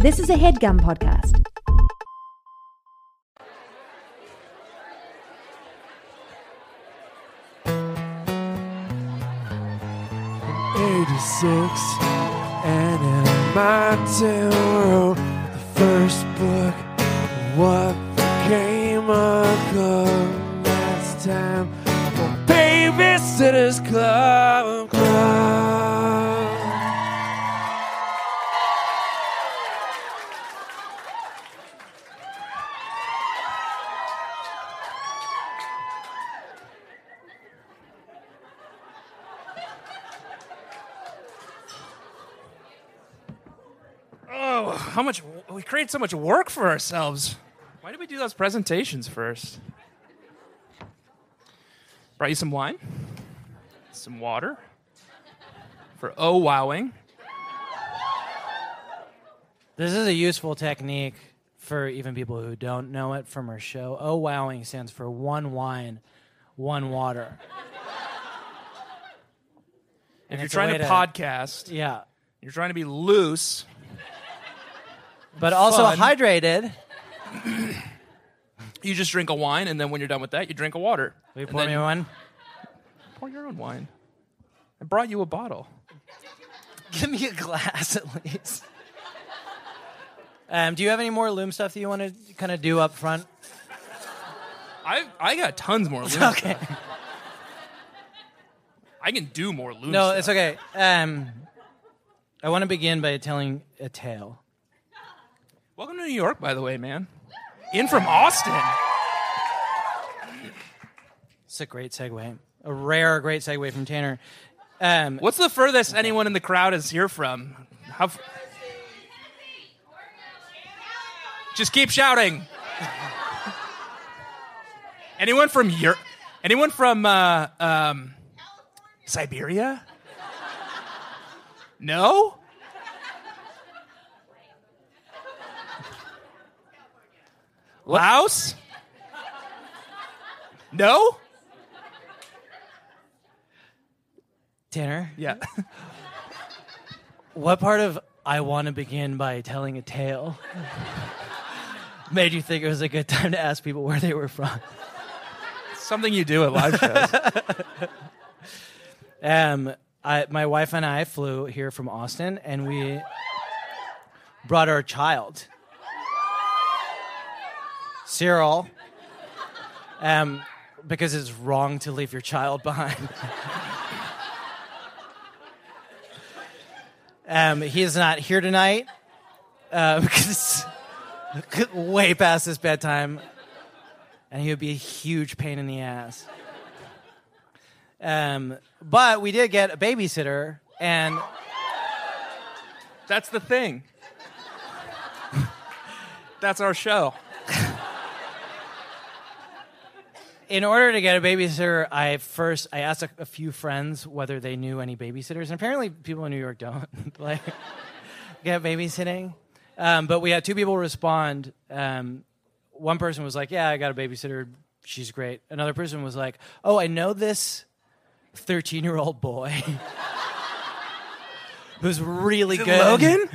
This is a headgum podcast. Eighty-six, and in my town the first book. What became of last time? For Babysitters. Club. Create so much work for ourselves. Why did we do those presentations first? Brought you some wine, some water for oh wowing. This is a useful technique for even people who don't know it from our show. Oh, wowing stands for one wine, one water. If you're trying to to- podcast, Yeah. you're trying to be loose. But also Fun. hydrated. You just drink a wine, and then when you're done with that, you drink a water. Will you And pour then me one? Pour your own wine. I brought you a bottle. Give me a glass at least. Um, do you have any more loom stuff that you want to kind of do up front? I I got tons more loose. Okay. I can do more loom. No, stuff. it's okay. Um, I want to begin by telling a tale. Welcome to New York, by the way, man. In from Austin. It's a great segue. A rare, great segue from Tanner. Um, What's the furthest anyone in the crowd is here from? How f- Just keep shouting. anyone from Europe? Anyone from uh, um, Siberia? No. Laos? No. Tanner, Yeah. what part of I want to begin by telling a tale made you think it was a good time to ask people where they were from? Something you do at live shows. Um, I, my wife and I flew here from Austin, and we brought our child, Cyril, um, because it's wrong to leave your child behind. um, he is not here tonight uh, because it's way past his bedtime, and he would be a huge pain in the ass. Um, but we did get a babysitter, and That's the thing. That's our show. In order to get a babysitter, I first I asked a, a few friends whether they knew any babysitters, and apparently people in New York don't like get babysitting. Um, but we had two people respond. Um, one person was like, "Yeah, I got a babysitter. She's great." Another person was like, "Oh, I know this thirteen-year-old boy who's really good." Logan?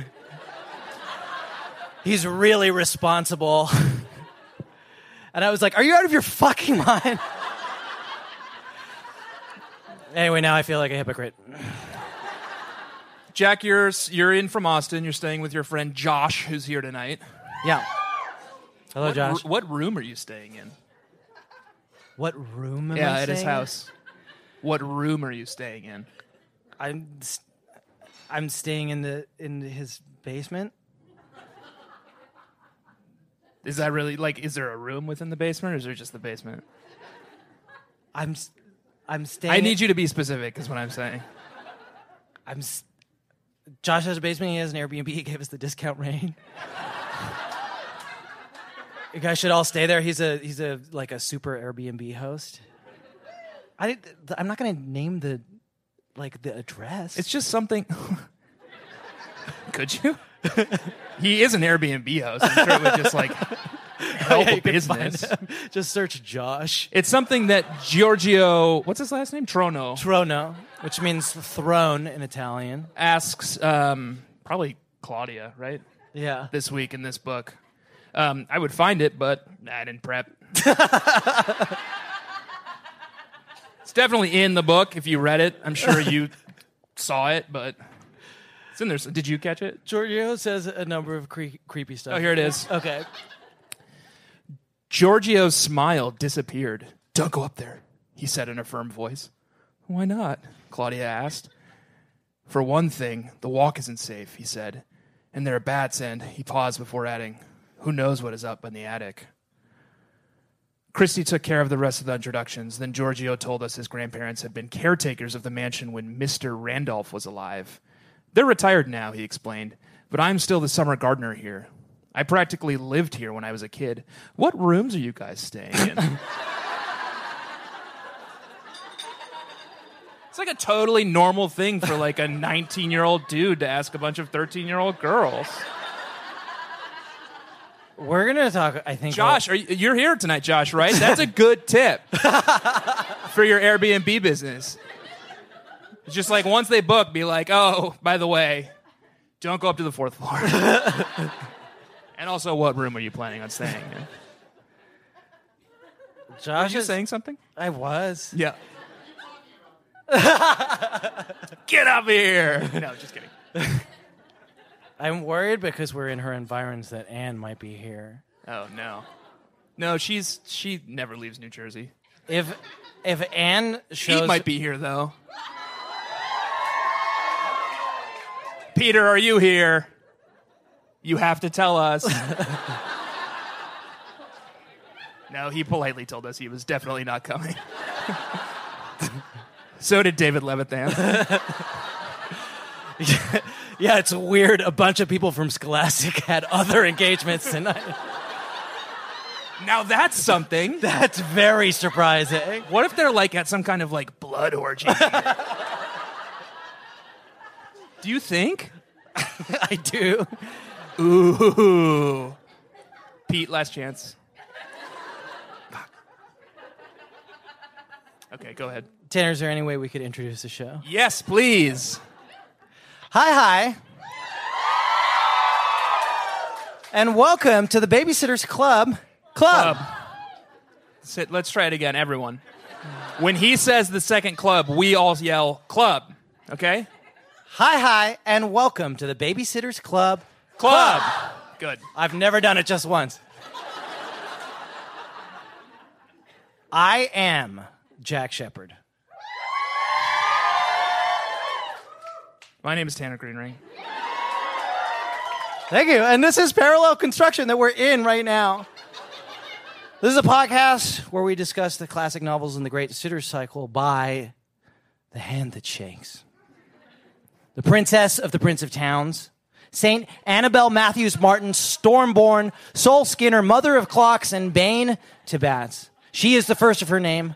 he's really responsible. and I was like, Are you out of your fucking mind? anyway, now I feel like a hypocrite. Jack, you're you're in from Austin. You're staying with your friend Josh, who's here tonight. Yeah. Hello, What, Josh. r- what room are you staying in? What room am yeah, I at his in? house. What room are you staying in? I'm s- I'm staying in the in his basement. Is that really like? Is there a room within the basement, or is there just the basement? I'm s- I'm staying I need you to be specific, is what I'm saying. I'm s- Josh has a basement. He has an Airbnb. He gave us the discount rate. you guys should all stay there. He's a he's a like a super Airbnb host. I did- I'm not to name the like the address. It's just something. Could you? he is an Airbnb host. I'm sure it would just like help Yeah, a you can find business. Just search Josh It's something that Giorgio, what's his last name? Trono, Trono, which means throne in Italian. asks, um, probably Claudia, right? Yeah. this week in this book. Um, I would find it, but I didn't prep. it's definitely in the book. If you read it, I'm sure you saw it, but it's in there. Did you catch it? Giorgio says a number of cre- creepy stuff. Oh, here it is. Okay. Giorgio's smile disappeared. Don't go up there, he said in a firm voice. Why not? Claudia asked. For one thing, the walk isn't safe, he said. And there are bats, and he paused before adding, Who knows what is up in the attic? Kristy took care of the rest of the introductions. Then Giorgio told us his grandparents had been caretakers of the mansion when Mr. Randolph was alive. They're retired now, he explained, but I'm still the summer gardener here. I practically lived here when I was a kid. What rooms are you guys staying in? it's like a totally normal thing for like a 19 year old dude to ask a bunch of 13 year old girls. We're gonna talk. I think Josh, are you, you're here tonight, Josh, right? That's a good tip for your Airbnb business. It's just like once they book, be like, oh, by the way, don't go up to the fourth floor. and also, what room are you planning on staying in? Josh Are you is saying something? I was. Yeah. Get up here. No, just kidding. I'm worried because we're in her environs that Ann might be here. Oh no. No, she's she never leaves New Jersey. If if Ann shows Pete might be here though. Peter, are you here? You have to tell us. no, he politely told us he was definitely not coming. so did David Levithan. Yeah, it's weird. A bunch of people from Scholastic had other engagements tonight. now that's something. That's very surprising. What if they're like at some kind of like blood orgy? Do you think? I do. Ooh. Pete, last chance. Fuck. Okay, go ahead. Tanner, is there any way we could introduce the show? Yes, please. Hi, hi. And welcome to the Babysitters Club. Club. Club. Sit, let's try it again, everyone. When he says the second club, we all yell club. Okay? Hi, hi, and welcome to the Babysitters Club. Club. Good. I've never done it just once. I am Jack Shepherd. My name is Tanner Greenring. Thank you. And this is Parallel Construction that we're in right now. This is a podcast where we discuss the classic novels in the Great Sitter Cycle by The Hand That Shakes. The Princess of the Prince of Towns, Saint Annabel Matthews Martin, Stormborn, Soul Skinner, Mother of Clocks, and Bane to Bats. She is the first of her name,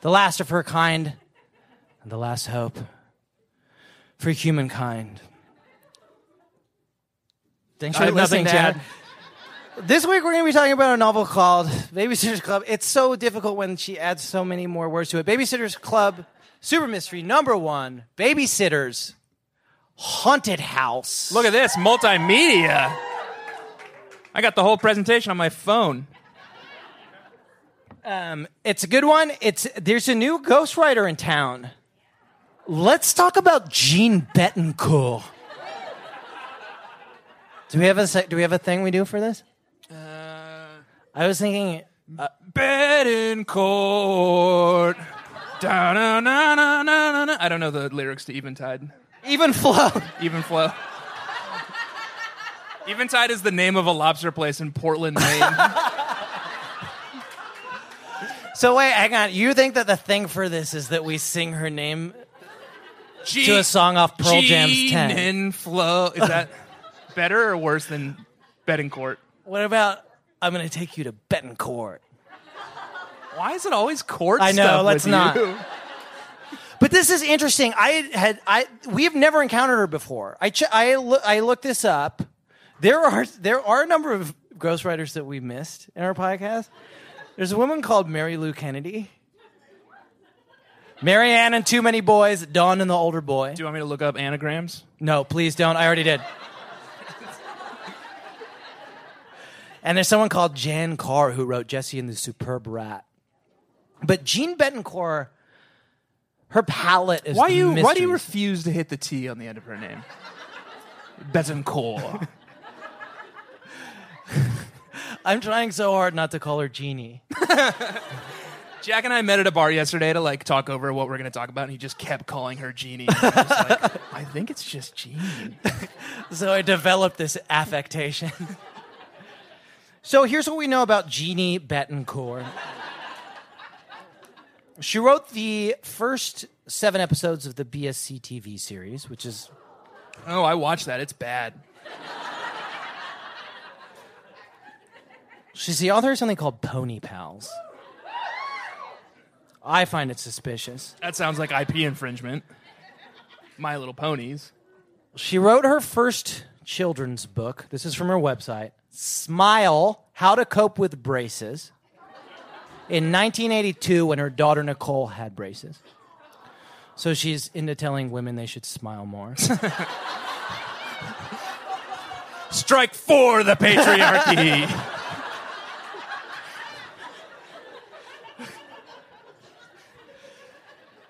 the last of her kind, and the last hope for humankind. Thanks for listening, nothing to This week we're going to be talking about a novel called Babysitter's Club. It's so difficult when she adds so many more words to it. Babysitter's Club, Super Mystery number one, Babysitters, Haunted House. Look at this multimedia. I got the whole presentation on my phone. Um, it's a good one. It's there's a new ghostwriter in town. Let's talk about Jeanne Betancourt. Do we have a do we have a thing we do for this? I was thinking Betancourt. Da-na-na-na-na-na. I don't know the lyrics to Eventide. Even flow. Even flow. Eventide is the name of a lobster place in Portland, Maine. So wait, hang on. You think that the thing for this is that we sing her name G- to a song off Pearl Jam's 10? and flow. Is that better or worse than Betancourt? What about I'm going to take you to Betancourt? Why is it always court I know, stuff let's with not. you? But this is interesting. I had I we have never encountered her before. I ch- I loo- I looked this up. There are there are a number of ghostwriters that we missed in our podcast. There's a woman called Mary Lou Kennedy. Mary Anne and Too Many Boys, Dawn and the Older Boy. Do you want me to look up anagrams? No, please don't. I already did. And there's someone called Jan Carr who wrote Jessi and the Superbrat. But Jeanne Betancourt, her palate is Why you? Why do you mysteries. refuse to hit the T on the end of her name? Betancourt. I'm trying so hard not to call her Jeannie. Jack and I met at a bar yesterday to like talk over what we're going to talk about, and he just kept calling her Jeannie. I, was like, I think it's just Jeannie. So I developed this affectation. so here's what we know about Jeannie Betancourt. She wrote the first seven episodes of the BSC TV series, which is Oh, I watched that. It's bad. she's the author of something called Pony Pals. I find it suspicious. That sounds like IP infringement. My Little Ponies. She wrote her first children's book. This is from her website Smile How to Cope with Braces in 1982 when her daughter Nicole had braces. So she's into telling women they should smile more. Strike for the patriarchy.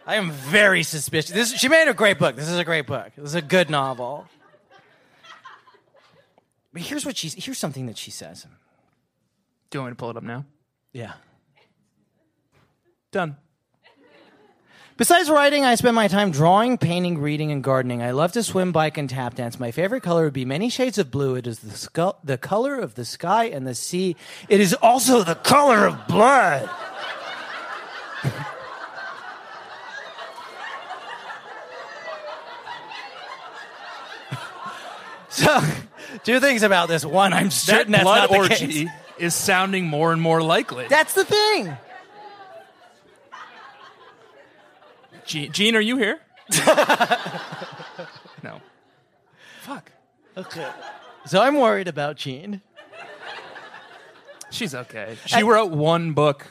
I am very suspicious. This, she made a great book. This is a great book. This is a good novel. But here's what she's here's something that she says. Do you want me to pull it up now? Yeah. Done. Besides writing, I spend my time drawing, painting, reading, and gardening. I love to swim, bike, and tap dance. My favorite color would be many shades of blue. It is the, scu- the color of the sky and the sea. It is also the color of blood. so, two things about this. One, I'm That certain that's blood not the orgy case. is sounding more and more likely. That's the thing. Jeanne, Jeanne, are you here? no. Fuck. Okay. So I'm worried about Jeanne. She's okay. She wrote one book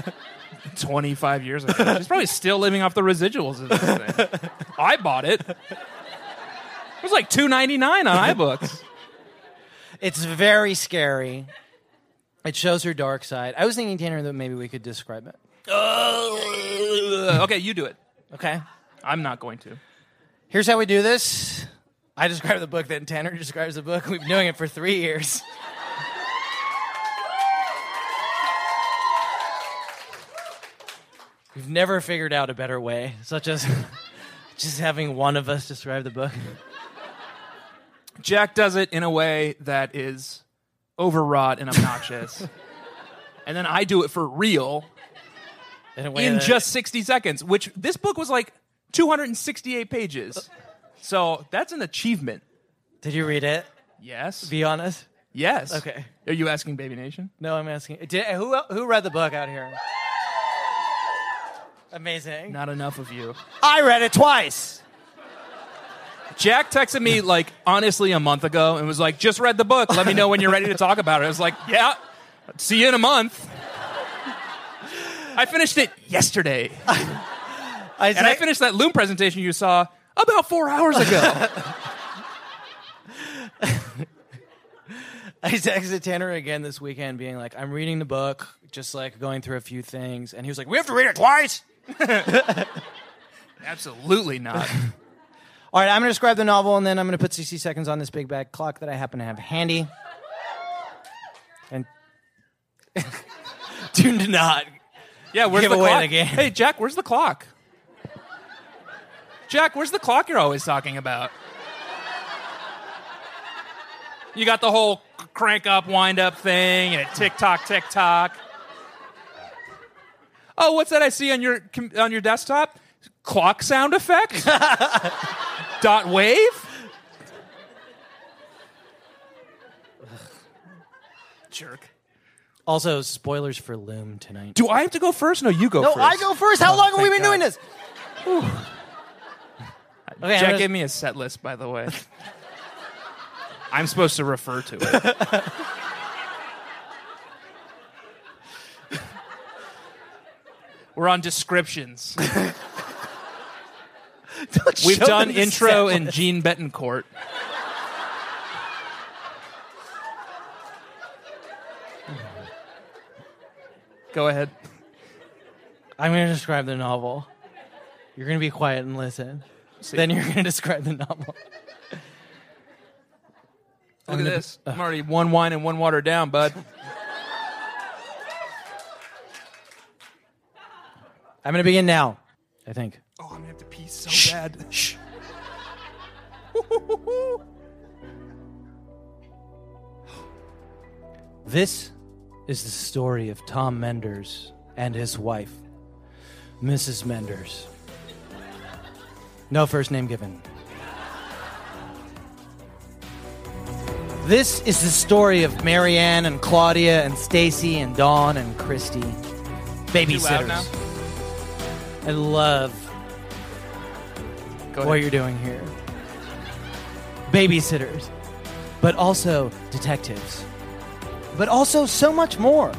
25 years ago. She's probably still living off the residuals of this thing. I bought it. It was like 2.99 on iBooks. It's very scary. It shows her dark side. I was thinking, Tanner, that maybe we could describe it. Okay, you do it. Okay. I'm not going to. Here's how we do this. I describe the book, then Tanner describes the book. We've been doing it for three years. We've never figured out a better way, such as just having one of us describe the book. Jack does it in a way that is overwrought and obnoxious. and then I do it for real In, in just 60 seconds, which this book was like 268 pages. So that's an achievement. Did you read it? Yes. Be honest. yes. Okay. Are you asking Baby Nation? No, I'm asking. Did, who who read the book out here? Amazing. Not enough of you. I read it twice. Jack texted me like honestly a month ago and was like, "Just read the book. Let me know when you're ready to talk about it." I was like, "Yeah, see you in a month." I finished it yesterday, I and I finished that Loom presentation you saw about four hours ago. I texted Tanner again this weekend, being like, "I'm reading the book, just like going through a few things," and he was like, "We have to read it twice." Absolutely not. All right, I'm going to describe the novel, and then I'm going to put 60 seconds on this big bag clock that I happen to have handy. And do not. Yeah, where's Give the away clock? the game. Hey, Jack, where's the clock? Jack, where's the clock you're always talking about? You got the whole crank up, wind up thing, and tick tock, tick tock. Oh, what's that I see on your on your desktop? Clock sound effect. Dot wave. Jerk. Also, spoilers for Loom tonight. Do I have to go first? No, you go no, first. I go first. How oh, long have we thank been doing this? Okay, I'm Jack gonna- gave me a set list, by the way. I'm supposed to refer to it. We're on descriptions. We've done intro and list. Jeanne Betancourt. Go ahead. I'm going to describe the novel. You're going to be quiet and listen. Then you're going to describe the novel. Look at this. I'm uh, already one wine and one water down, bud. I'm going to begin now, I think. Oh, I'm gonna have to pee so bad. Shh. This is the story of Tom Menders and his wife, Mrs. Menders. No first name given. This is the story of Mary Anne and Claudia and Stacey and Dawn and Kristy. Babysitters. I love what you're doing here. Babysitters, but also detectives, but also so much more.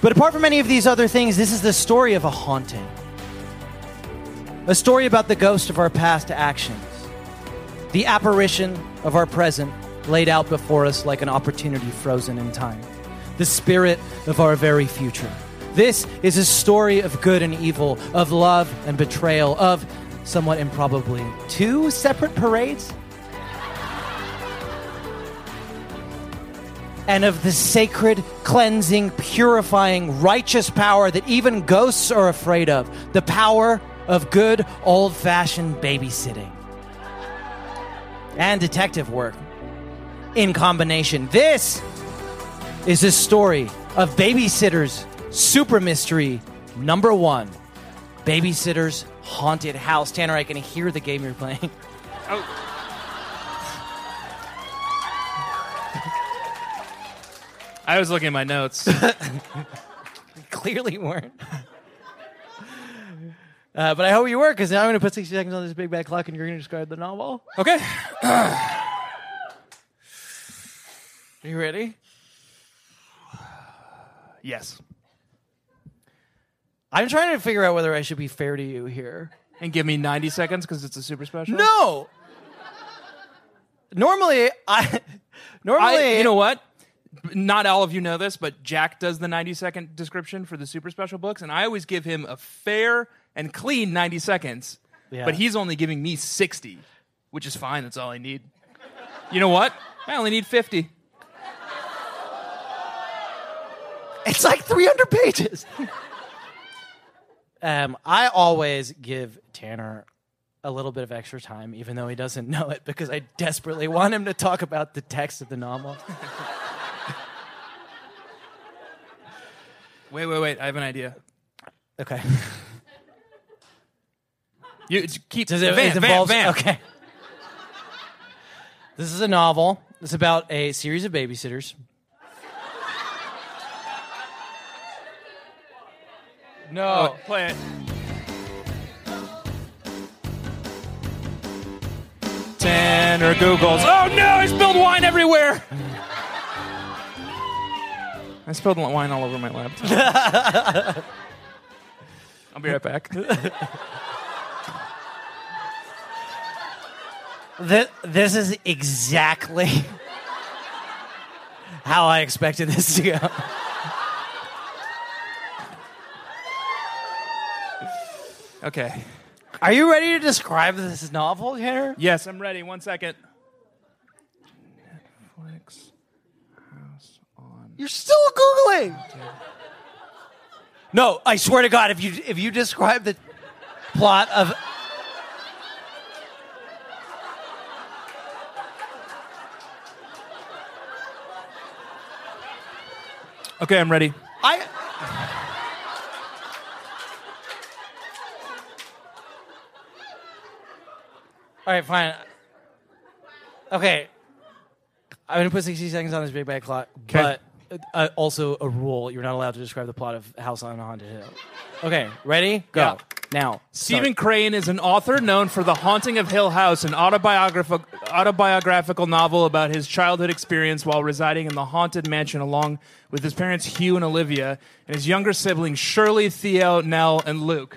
But apart from any of these other things, this is the story of a haunting. A story about the ghost of our past actions, the apparition of our present laid out before us like an opportunity frozen in time, the spirit of our very future. This is a story of good and evil, of love and betrayal, of somewhat improbably two separate parades, and of the sacred, cleansing, purifying, righteous power that even ghosts are afraid of the power of good, old fashioned babysitting and detective work in combination. This is a story of Babysitter's Super Mystery number one Babysitter's Haunted House. Tanner, I can hear the game you're playing. Oh. I was looking at my notes. Clearly weren't. Uh, but I hope you were, because now I'm going to put 60 seconds on this big bad clock and you're going to describe the novel. okay. Are you ready? Yes. I'm trying to figure out whether I should be fair to you here. And give me 90 seconds because it's a super special. No! Normally, I. Normally, I, you know what? Not all of you know this, but Jack does the 90 second description for the super special books, and I always give him a fair and clean 90 seconds. Yeah. But he's only giving me 60, which is fine. That's all I need. You know what? I only need 50. It's like 300 pages. um, I always give Tanner a little bit of extra time, even though he doesn't know it, because I desperately want him to talk about the text of the novel. Wait, wait, wait. I have an idea. Okay. You keep Does it, vamp, it involves- vamp. Okay. This is a novel. It's about a series of babysitters. No. Oh, play it. Tanner Googles. Oh no! I spilled wine everywhere. I spilled wine all over my laptop. I'll be right back. This, this is exactly how I expected this to go. Okay. Are you ready to describe this novel, Tanner? Yes, I'm ready. One second. Netflix House on. You're still googling. No, I swear to God, if you if you describe the plot of Okay, I'm ready. I All right, fine. Okay. I'm to put 60 seconds on this big bad clock, but uh, also a rule you're not allowed to describe the plot of House on Haunted Hill. Okay, ready? Go. Yeah. Now. Steven Crane is an author known for The Haunting of Hill House, an autobiographical, autobiographical novel about his childhood experience while residing in the haunted mansion along with his parents Hugh and Olivia and his younger siblings Shirley, Theo, Nell, and Luke.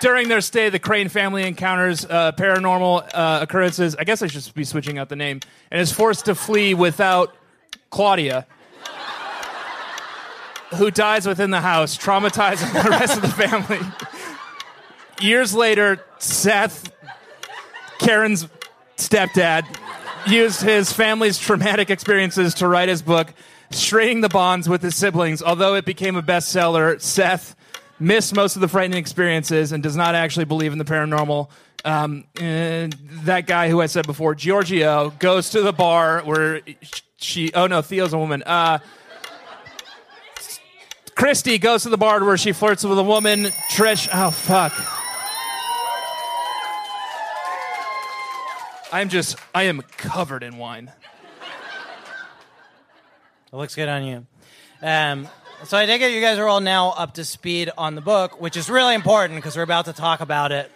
During their stay, the Crane family encounters uh, paranormal uh, occurrences. I guess I should be switching out the name, and is forced to flee without Claudia, who dies within the house, traumatizing the rest of the family. Years later, Seth, Karen's stepdad, used his family's traumatic experiences to write his book, Straining the Bonds with His Siblings. Although it became a bestseller, Seth missed most of the frightening experiences and does not actually believe in the paranormal. Um, that guy who I said before, Giorgio, goes to the bar where she. Oh no, Theo's a woman. Uh, Kristy goes to the bar where she flirts with a woman. Trish. Oh fuck. I'm just. I am covered in wine. It looks good on you. Um, so I take it you guys are all now up to speed on the book, which is really important because we're about to talk about it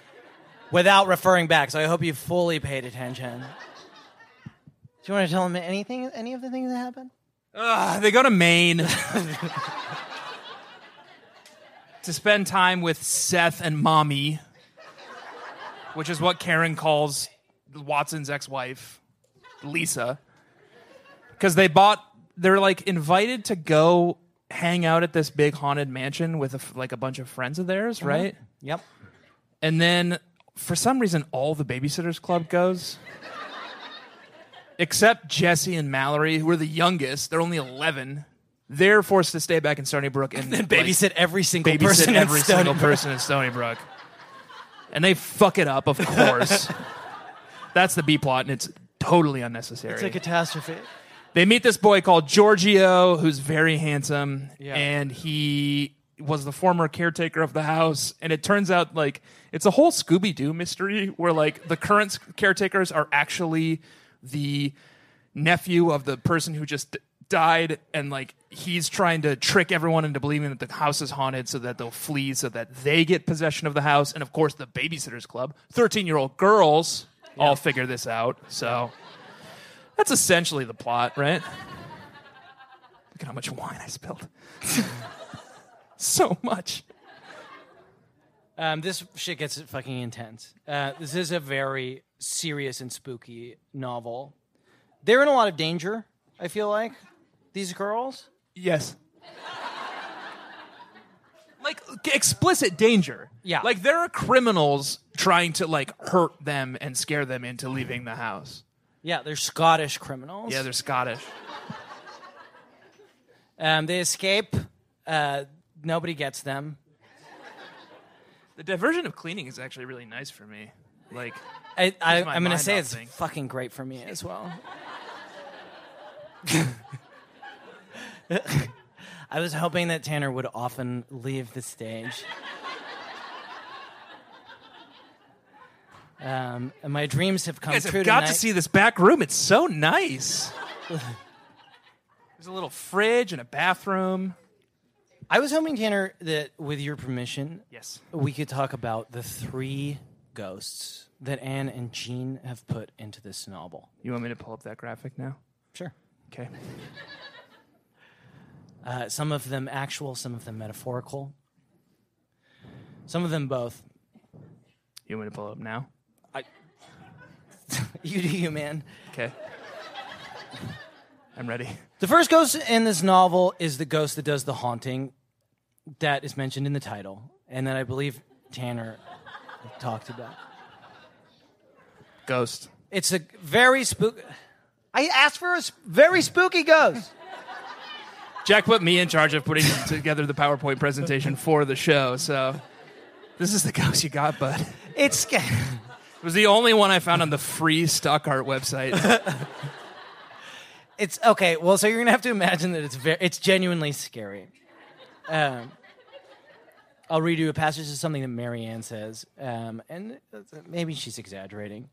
without referring back. So I hope you fully paid attention. Do you want to tell them anything, any of the things that happened? Ugh, they go to Maine to spend time with Seth and Mommy, which is what Karen calls Watson's ex-wife, Lisa, because they bought. They're like invited to go hang out at this big haunted mansion with a like a bunch of friends of theirs, uh-huh. right? Yep. And then for some reason, all the Babysitters Club goes. Except Jessi and Mallory, who are the youngest. They're only 11. They're forced to stay back in Stoneybrook and And like, babysit every single babysit person. every single Brook. person in Stoneybrook. And they fuck it up, of course. That's the B plot, and it's totally unnecessary. It's a catastrophe. They meet this boy called Giorgio, who's very handsome, Yeah. and he was the former caretaker of the house. And it turns out like it's a whole Scooby Doo mystery where like the current caretakers are actually the nephew of the person who just died, and like he's trying to trick everyone into believing that the house is haunted so that they'll flee, so that they get possession of the house. And of course, the Babysitters Club, thirteen-year-old girls, all figure this out. So. That's essentially the plot, right? Look at how much wine I spilled. so much. Um, this shit gets fucking intense. Uh, this is a very serious and spooky novel. They're in a lot of danger. I feel like these girls. Yes. Like explicit danger. Yeah. Like there are criminals trying to like hurt them and scare them into leaving the house. Yeah, they're Scottish criminals. Yeah, they're Scottish. Um, they escape. Uh, nobody gets them. The diversion of cleaning is actually really nice for me. Like I, I, I'm going to say it's things. fucking great for me as well. I was hoping that Tanner would often leave the stage. Um, and my dreams have come you guys true have got tonight. to see this back room. It's so nice. There's a little fridge and a bathroom. I was hoping, Tanner, that with your permission, Yes. we could talk about the three ghosts that Ann and Jeanne have put into this novel. You want me to pull up that graphic now? Sure. Okay. Uh, some of them actual, some of them metaphorical, some of them both. You want me to pull it up now? You do you, man. Okay. I'm ready. The first ghost in this novel is the ghost that does the haunting that is mentioned in the title, and that I believe Tanner talked about. Ghost. It's a very spooky. I asked for a s- very spooky ghost. Jack put me in charge of putting together the PowerPoint presentation for the show, so this is the ghost you got, bud. It's was the only one I found on the free stock art website. it's okay. Well, so you're gonna have to imagine that it's very, it's genuinely scary. Um, I'll read you a passage of something that Mary Anne says, um, and uh, maybe she's exaggerating.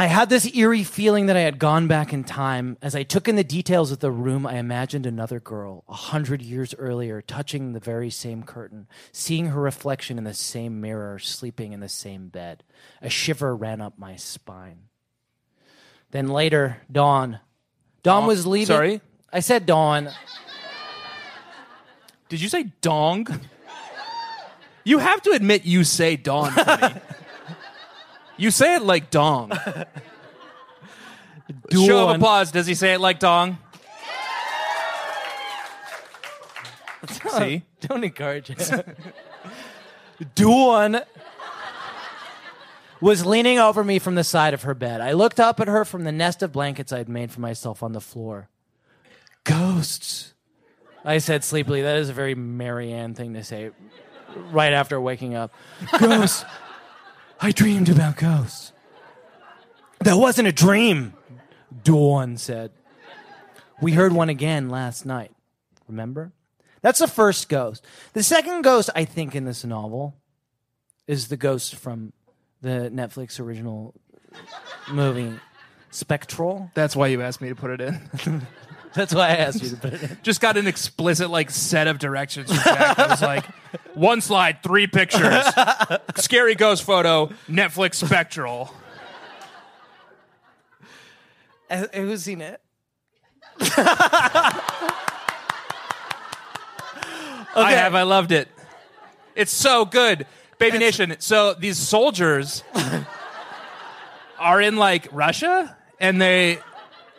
I had this eerie feeling that I had gone back in time. As I took in the details of the room, I imagined another girl, a hundred years earlier, touching the very same curtain, seeing her reflection in the same mirror, sleeping in the same bed. A shiver ran up my spine. Then later, Dawn. Dawn was leaving. sorry? I said Dawn. Did you say dong? You have to admit you say Dawn to me. You say it like Dong. Show of applause. Does he say it like Dong? See? Don't encourage it. Duan was leaning over me from the side of her bed. I looked up at her from the nest of blankets I had made for myself on the floor. Ghosts. I said sleepily. That is a very Mary Anne thing to say right after waking up. Ghosts. I dreamed about ghosts. That wasn't a dream, Dawn said. We heard one again last night. Remember? That's the first ghost. The second ghost, I think, in this novel is the ghost from the Netflix original movie Spectral. That's why you asked me to put it in. That's why I asked you to put it in. Just got an explicit like set of directions from Jack. It was like one slide, three pictures, scary ghost photo, Netflix spectral. Uh, Who's seen it? I have. I loved it. It's so good, Baby Nation. So these soldiers are in like Russia, and they,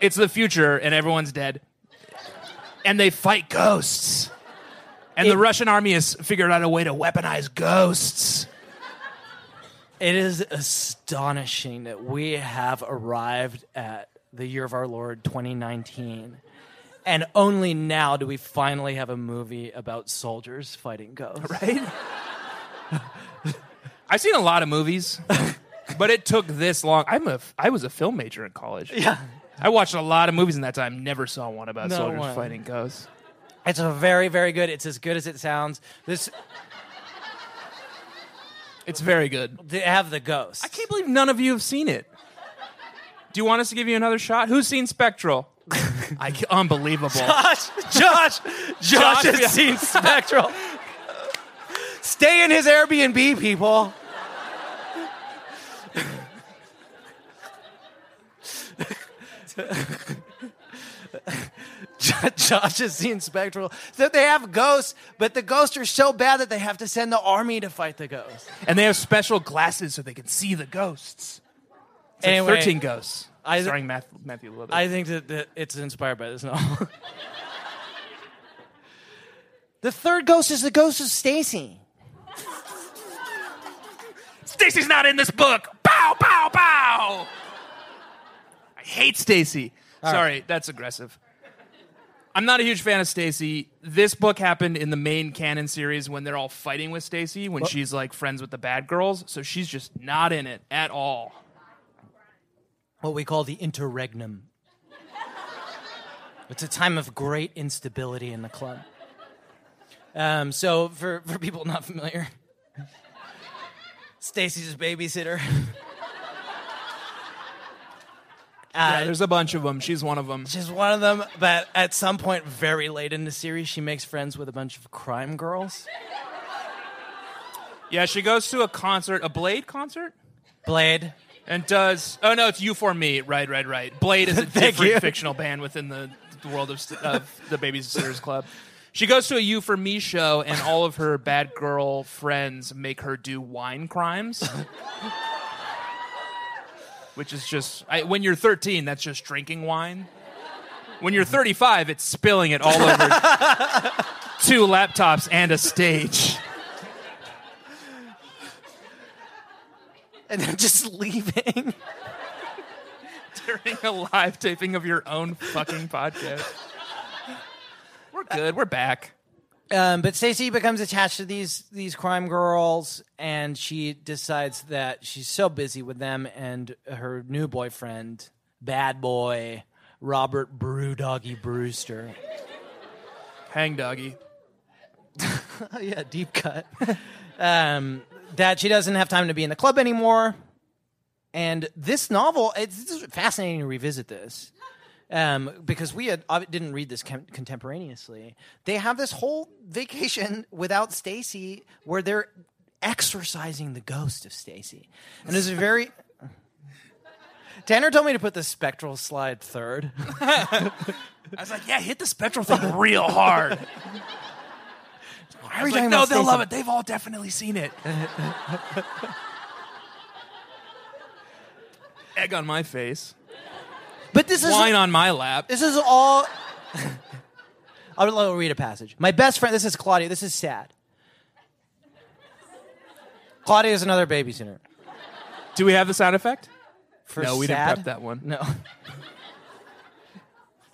it's the future, and everyone's dead, and they fight ghosts, and It- the Russian army has figured out a way to weaponize ghosts. It is astonishing that we have arrived at the year of our Lord 2019. And only now do we finally have a movie about soldiers fighting ghosts. right? I've seen a lot of movies, but it took this long. I'm a I was a film major in college. Yeah. I watched a lot of movies in that time. Never saw one about No soldiers one. fighting ghosts. It's a very, very good. It's as good as it sounds. This It's very good. they have the ghosts. I can't believe none of you have seen it. Do you want us to give you another shot? Who's seen Spectral? I, unbelievable. Josh, Josh, Josh has yeah. seen Spectral. Stay in his Airbnb, people. Jo- Josh has seen Spectral. So they have ghosts, but the ghosts are so bad that they have to send the army to fight the ghosts. And they have special glasses so they can see the ghosts. It's like Anyway, 13 Ghosts. I- starring Matthew, Matthew Lillard. I think that, that it's inspired by this novel. the third ghost is the ghost of Stacey. Stacey's not in this book. Bow, bow, bow. I hate Stacey. Sorry, that's aggressive. I'm not a huge fan of Stacey. This book happened in the main canon series when they're all fighting with Stacey when she's like friends with the bad girls, so she's just not in it at all. what we call the interregnum. It's a time of great instability in the club. Um, so, for, for people not familiar, Stacey's a babysitter. Yeah, Uh, there's a bunch of them. She's one of them. She's one of them, but at some point, very late in the series, she makes friends with a bunch of crime girls. Yeah, she goes to a concert, a Blade concert, Blade. and does. Oh no, it's You for Me. Right, right, right. Blade is a different you. fictional band within the, the world of, of the Babysitters Club. She goes to a You for Me show, and all of her bad girl friends make her do wine crimes. Which is just I, when you're 13, that's just drinking wine. When you're 35, it's spilling it all over two laptops and a stage. And then just leaving. during a live taping of your own fucking podcast. We're good. We're back. Um, but Stacey becomes attached to these these crime girls, and she decides that she's so busy with them and her new boyfriend, bad boy Robert Brewdoggy Brewster. Hang doggy. Yeah, deep cut. um, that she doesn't have time to be in the club anymore. And this novel, it's, it's fascinating to revisit this. Um, because we had, I didn't read this con- contemporaneously. They have this whole vacation without Stacey where they're exorcising the ghost of Stacey. And it's a very. Tanner told me to put the spectral slide third. I was like, yeah, hit the spectral thing real hard. I was like, no, they'll love it. They've all definitely seen it. Egg on my face. But this is Wine on my lap. This is all. I'll, I'll read a passage. My best friend. This is Claudia. This is sad. Claudia is another babysitter. Do we have the sound effect? For no, we sad? didn't prep that one. No.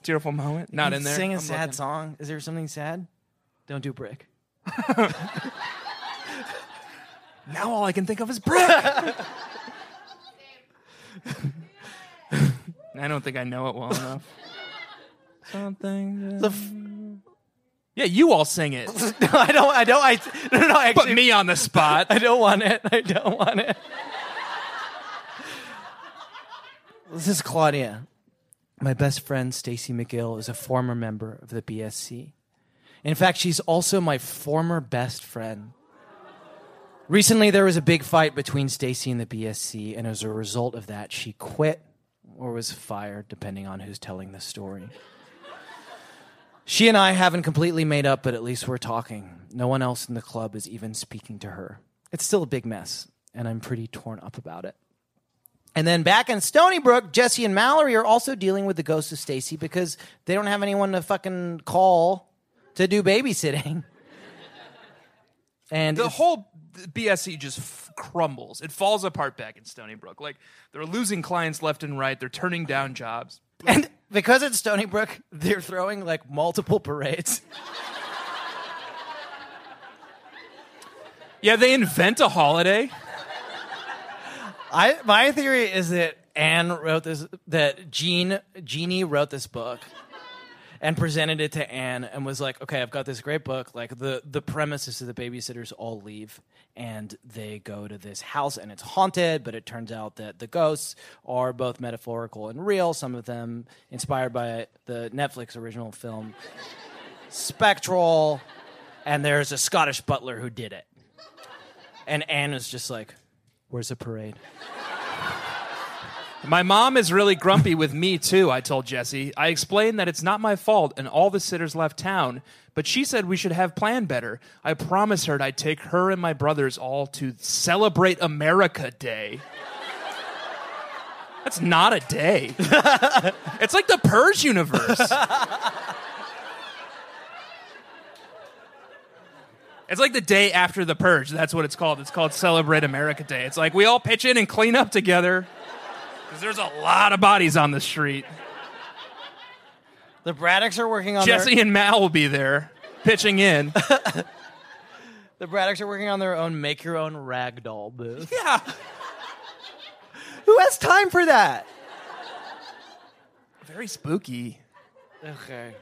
Tearful moment. Not in there. Sing a I'm sad looking. song. Is there something sad? Don't do brick. Now all I can think of is brick. I don't think I know it well enough. Something. The f- yeah, you all sing it. no, I don't. I don't. I no, no, no. Put Actually, me on the spot. I don't want it. I don't want it. This is Claudia. My best friend Stacey McGill is a former member of the BSC. In fact, she's also my former best friend. Recently, there was a big fight between Stacey and the BSC, and as a result of that, she quit or was fired, depending on who's telling the story. She and I haven't completely made up, but at least we're talking. No one else in the club is even speaking to her. It's still a big mess, and I'm pretty torn up about it. And then back in Stony Brook, Jessi and Mallory are also dealing with the ghost of Stacey because they don't have anyone to fucking call to do babysitting. And the whole BSC just f- crumbles. It falls apart back in Stoneybrook. Like they're losing clients left and right. They're turning down jobs. and because it's Stoneybrook, they're throwing like multiple parades. Yeah, they invent a holiday. I my theory is that Ann wrote this that Jean Jeannie wrote this book and presented it to Ann and was like, "Okay, I've got this great book. Like the the premise is that the babysitters all leave and they go to this house and it's haunted, but it turns out that the ghosts are both metaphorical and real. Some of them inspired by the Netflix original film Spectral, and there's a Scottish butler who did it." And Ann is just like, "Where's the parade?" My mom is really grumpy with me too, I told Jessi. I explained that it's not my fault and all the sitters left town, but she said we should have planned better. I promised her I'd take her and my brothers all to celebrate America Day. That's not a day. it's like the Purge universe. It's like the day after the purge. That's what it's called. It's called Celebrate America Day. It's like we all pitch in and clean up together because there's a lot of bodies on the street. The Braddocks are working on Jessi their, and Mal will be there pitching in. the Braddocks are working on their own make your own ragdoll booth. yeah. Who has time for that? Very spooky. Okay.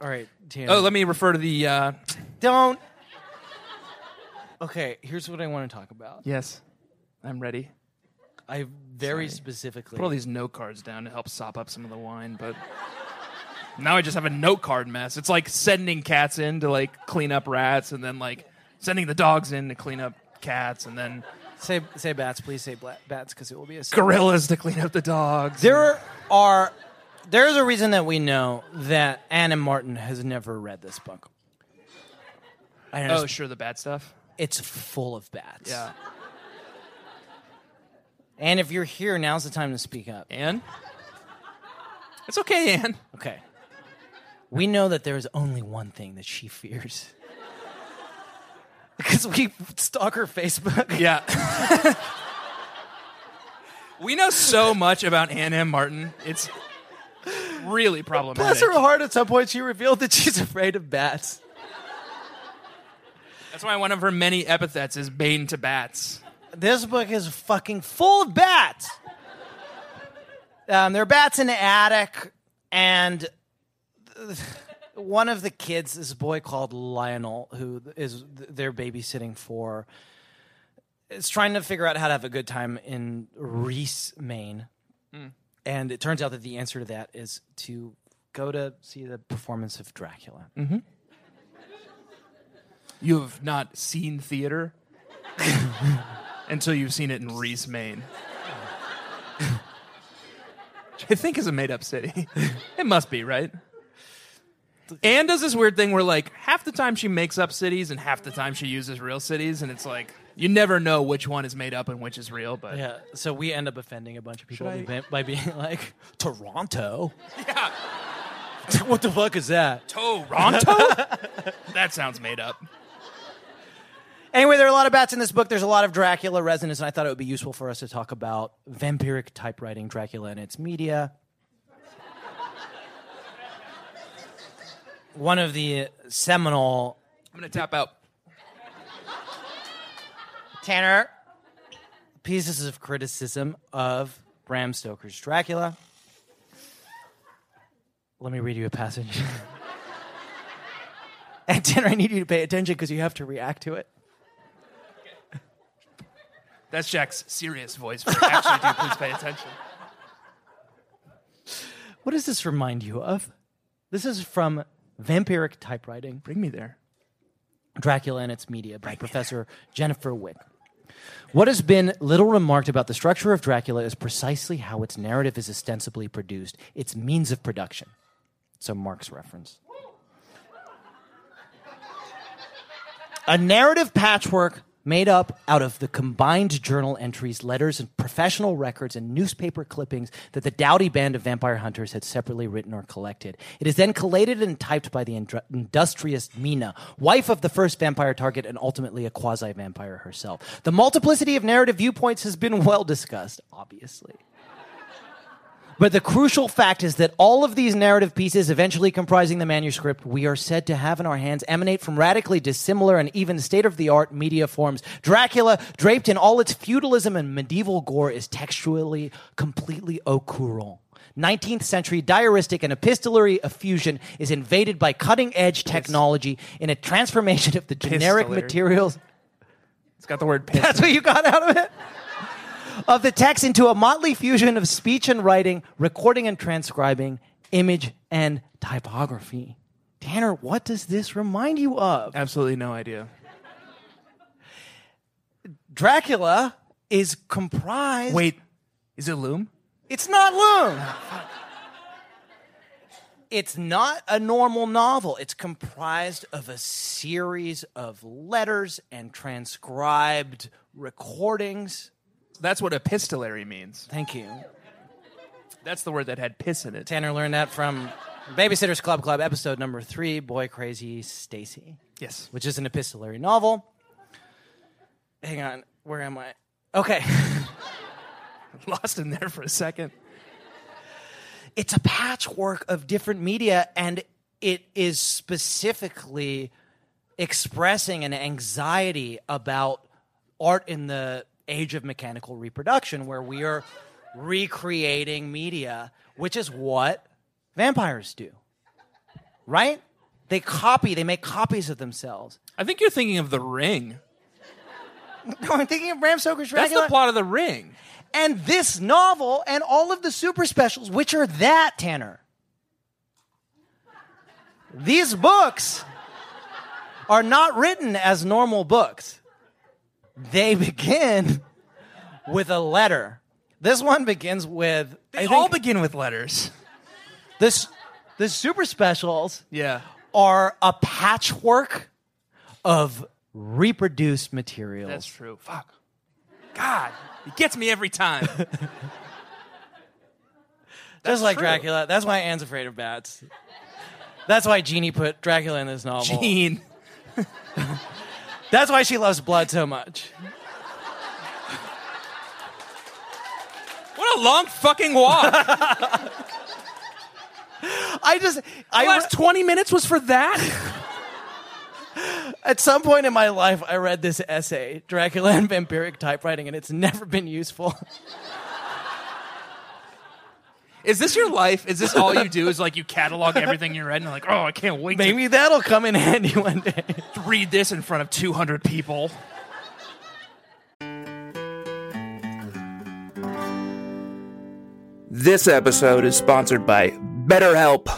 All right, Tina. Oh, let me refer to the. Uh, don't. Okay, here's what I want to talk about. yes, I'm ready. I very Sorry. specifically Put all these note cards down to help sop up some of the wine, but now I just have a note card mess. It's like sending cats in to like clean up rats, and then like sending the dogs in to clean up cats, and then say say bats, please say bla- bats because it will be a gorillas to clean up the dogs. There are there's a reason that we know that Anna Martin has never read this book. And oh, sure, the bad stuff. it's full of bats. Yeah, And if you're here, now's the time to speak up. Ann. It's okay, Ann. Okay. We know that there is only one thing that she fears. Because we stalk her Facebook. Yeah. we know so much about Ann M. Martin. It's really problematic. Bless her heart, at some point she revealed that she's afraid of bats. That's why one of her many epithets is Bane to bats. This book is fucking full of bats. Um, there are bats in the attic, and one of the kids, this boy called Lionel, who is they're babysitting for, is trying to figure out how to have a good time in Reese, Maine. And it turns out that the answer to that is to go to see the performance of Dracula. You have not seen theater until you've seen it in Reese, Maine. Which I think is a made up city. it must be, right? Ann does this weird thing where, like, half the time she makes up cities and half the time she uses real cities, and it's like, you never know which one is made up and which is real, but. Yeah, so we end up offending a bunch of people Should I- by- by being like Toronto. Yeah. what the fuck is that? Toronto? that sounds made up. Anyway, there are a lot of bats in this book. There's a lot of Dracula resonance, and I thought it would be useful for us to talk about vampiric typewriting, Dracula and its media. One of the seminal I'm going to tap out. Tanner pieces of criticism of Bram Stoker's Dracula. Let me read you a passage. and Tanner, I need you to pay attention because you have to react to it. That's Jack's serious voice. For actually, do please pay attention. What does this remind you of? This is from Vampiric Typewriting, Bring me there. Dracula and its Media by Professor Jennifer Wicke. What has been little remarked about the structure of Dracula is precisely how its narrative is ostensibly produced, its means of production. So, Marx reference. A narrative patchwork made up out of the combined journal entries, letters, and professional records and newspaper clippings that the dowdy band of vampire hunters had separately written or collected. It is then collated and typed by the industrious Mina, wife of the first vampire target and ultimately a quasi vampire herself. The multiplicity of narrative viewpoints has been well discussed, obviously. But the crucial fact is that all of these narrative pieces, eventually comprising the manuscript we are said to have in our hands, emanate from radically dissimilar and even state of the art media forms. Dracula, draped in all its feudalism and medieval gore, is textually completely au courant. 19th century diaristic and epistolary effusion is invaded by cutting edge technology in a transformation of the generic Epistolary. materials. It's got the word piss. That's what you got out of it? Of the text into a motley fusion of speech and writing, recording and transcribing, image and typography. Tanner, what does this remind you of? Absolutely no idea. Dracula is comprised. Wait, is it Loom? It's not Loom. It's not a normal novel. It's comprised of a series of letters and transcribed recordings. That's what epistolary means. Thank you. That's the word that had piss in it. Tanner learned that from Babysitters Club Club, episode number three, Boy Crazy Stacey, Yes. which is an epistolary novel. Hang on, where am I? Okay. Lost in there for a second. it's a patchwork of different media, and it is specifically expressing an anxiety about art in the age of mechanical reproduction, where we are recreating media, which is what vampires do. Right? They copy, they make copies of themselves. I think you're thinking of The Ring. No, I'm thinking of Bram Stoker's That's the plot of The Ring. and this novel and all of the super specials, which are that, Tanner. These books are not written as normal books. They begin with a letter. This one begins with They all begin with letters. this the super specials Yeah. are a patchwork of reproduced materials. That's true. Fuck. God, it gets me every time. Just like true. Dracula. That's why Ann's afraid of bats. That's why Jeannie put Dracula in this novel. Gene. That's why she loves blood so much. What a long fucking walk. I just, I The last 20 minutes was for that? at some point in my life, I read this essay, Dracula and Vampiric Typewriting, and it's never been useful. Is this your life? Is this all you do? Is like you catalog everything you read and like, oh, I can't wait Maybe that'll come in handy one day. read this in front of 200 people. This episode is sponsored by BetterHelp.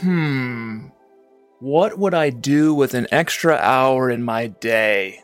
Hmm. What would I do with an extra hour in my day?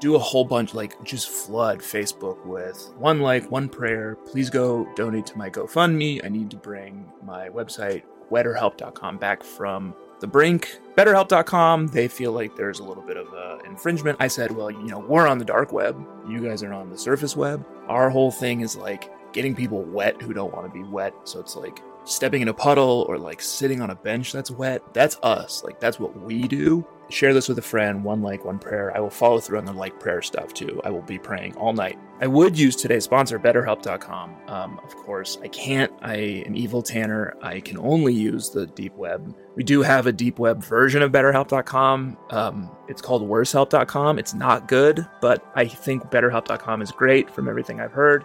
do a whole bunch, like just flood Facebook with one like, one prayer. Please go donate to my GoFundMe. I need to bring my website, wetterhelp.com, back from the brink. BetterHelp.com, they feel like there's a little bit of uh, infringement. I said, well, you know, we're on the dark web. You guys are on the surface web. Our whole thing is like getting people wet who don't want to be wet. So it's like stepping in a puddle or like sitting on a bench that's wet. That's us. Like that's what we do. Share this with a friend, one like, one prayer. I will follow through on the like prayer stuff too. I will be praying all night. I would use today's sponsor, BetterHelp.com. Um, of course, I can't. I am evil Tanner. I can only use the deep web. We do have a deep web version of BetterHelp.com. Um, it's called WorseHelp.com. It's not good, but I think BetterHelp.com is great from everything I've heard.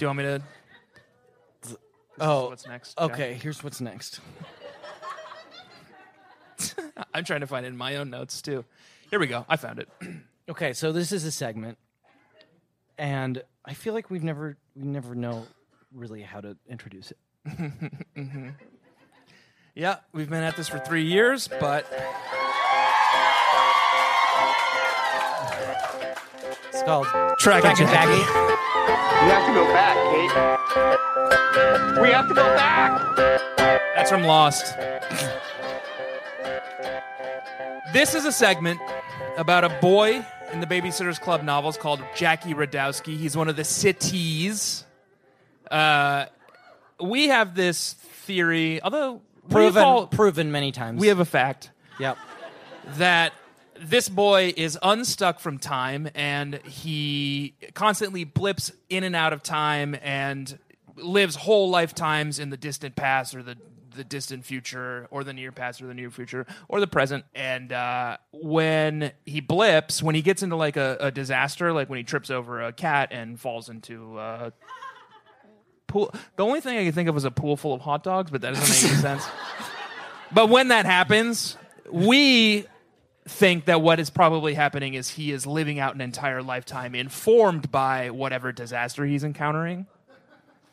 Do you want me to? Oh, what's next? Okay, here's what's next. I'm trying to find it in my own notes too. Here we go. I found it. Okay, so this is a segment, and I feel like we've never we never know really how to introduce it. Mm-hmm. Yeah, we've been at this for three years, but It's called Track and and Jackie. We have to go back, Kate. We have to go back. That's from Lost. This is a segment about a boy in the Babysitters Club novels called Jackie Rodowsky. He's one of the cities. Uh, we have this theory, although what do you proven call- proven many times. we have a fact yep. that this boy is unstuck from time and he constantly blips in and out of time and lives whole lifetimes in the distant past or the the distant future or the near past or the near future or the present. And uh, when he blips when he gets into like a, a disaster like when he trips over a cat and falls into a pool the only thing i can think of is a pool full of hot dogs but that doesn't make any sense. But when that happens, we think that what is probably happening is he is living out an entire lifetime informed by whatever disaster he's encountering.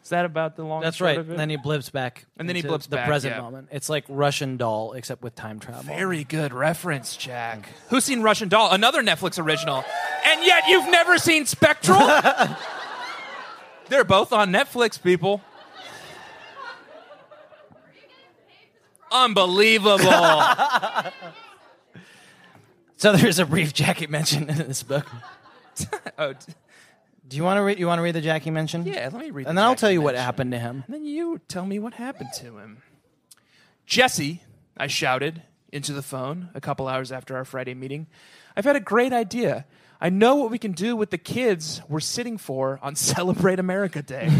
Is that about the long? That's right. Of it? Then he blips back. And then he blips the back, present yeah. moment. It's like Russian doll, except with time travel. Very good reference, Jack. Who's seen Russian Doll? Another Netflix original. And yet you've never seen Spectral? They're both on Netflix, people. Unbelievable. So there's a brief Jackie mention in this book. oh, Do you want to read? You want to read the Jackie mention? yeah, let me read. And the then I'll Jackie tell you what mention. happened to him. And then you tell me what happened to him. Jessi, I shouted into the phone a couple hours after our Friday meeting. I've had a great idea. I know what we can do with the kids we're sitting for on Celebrate America Day.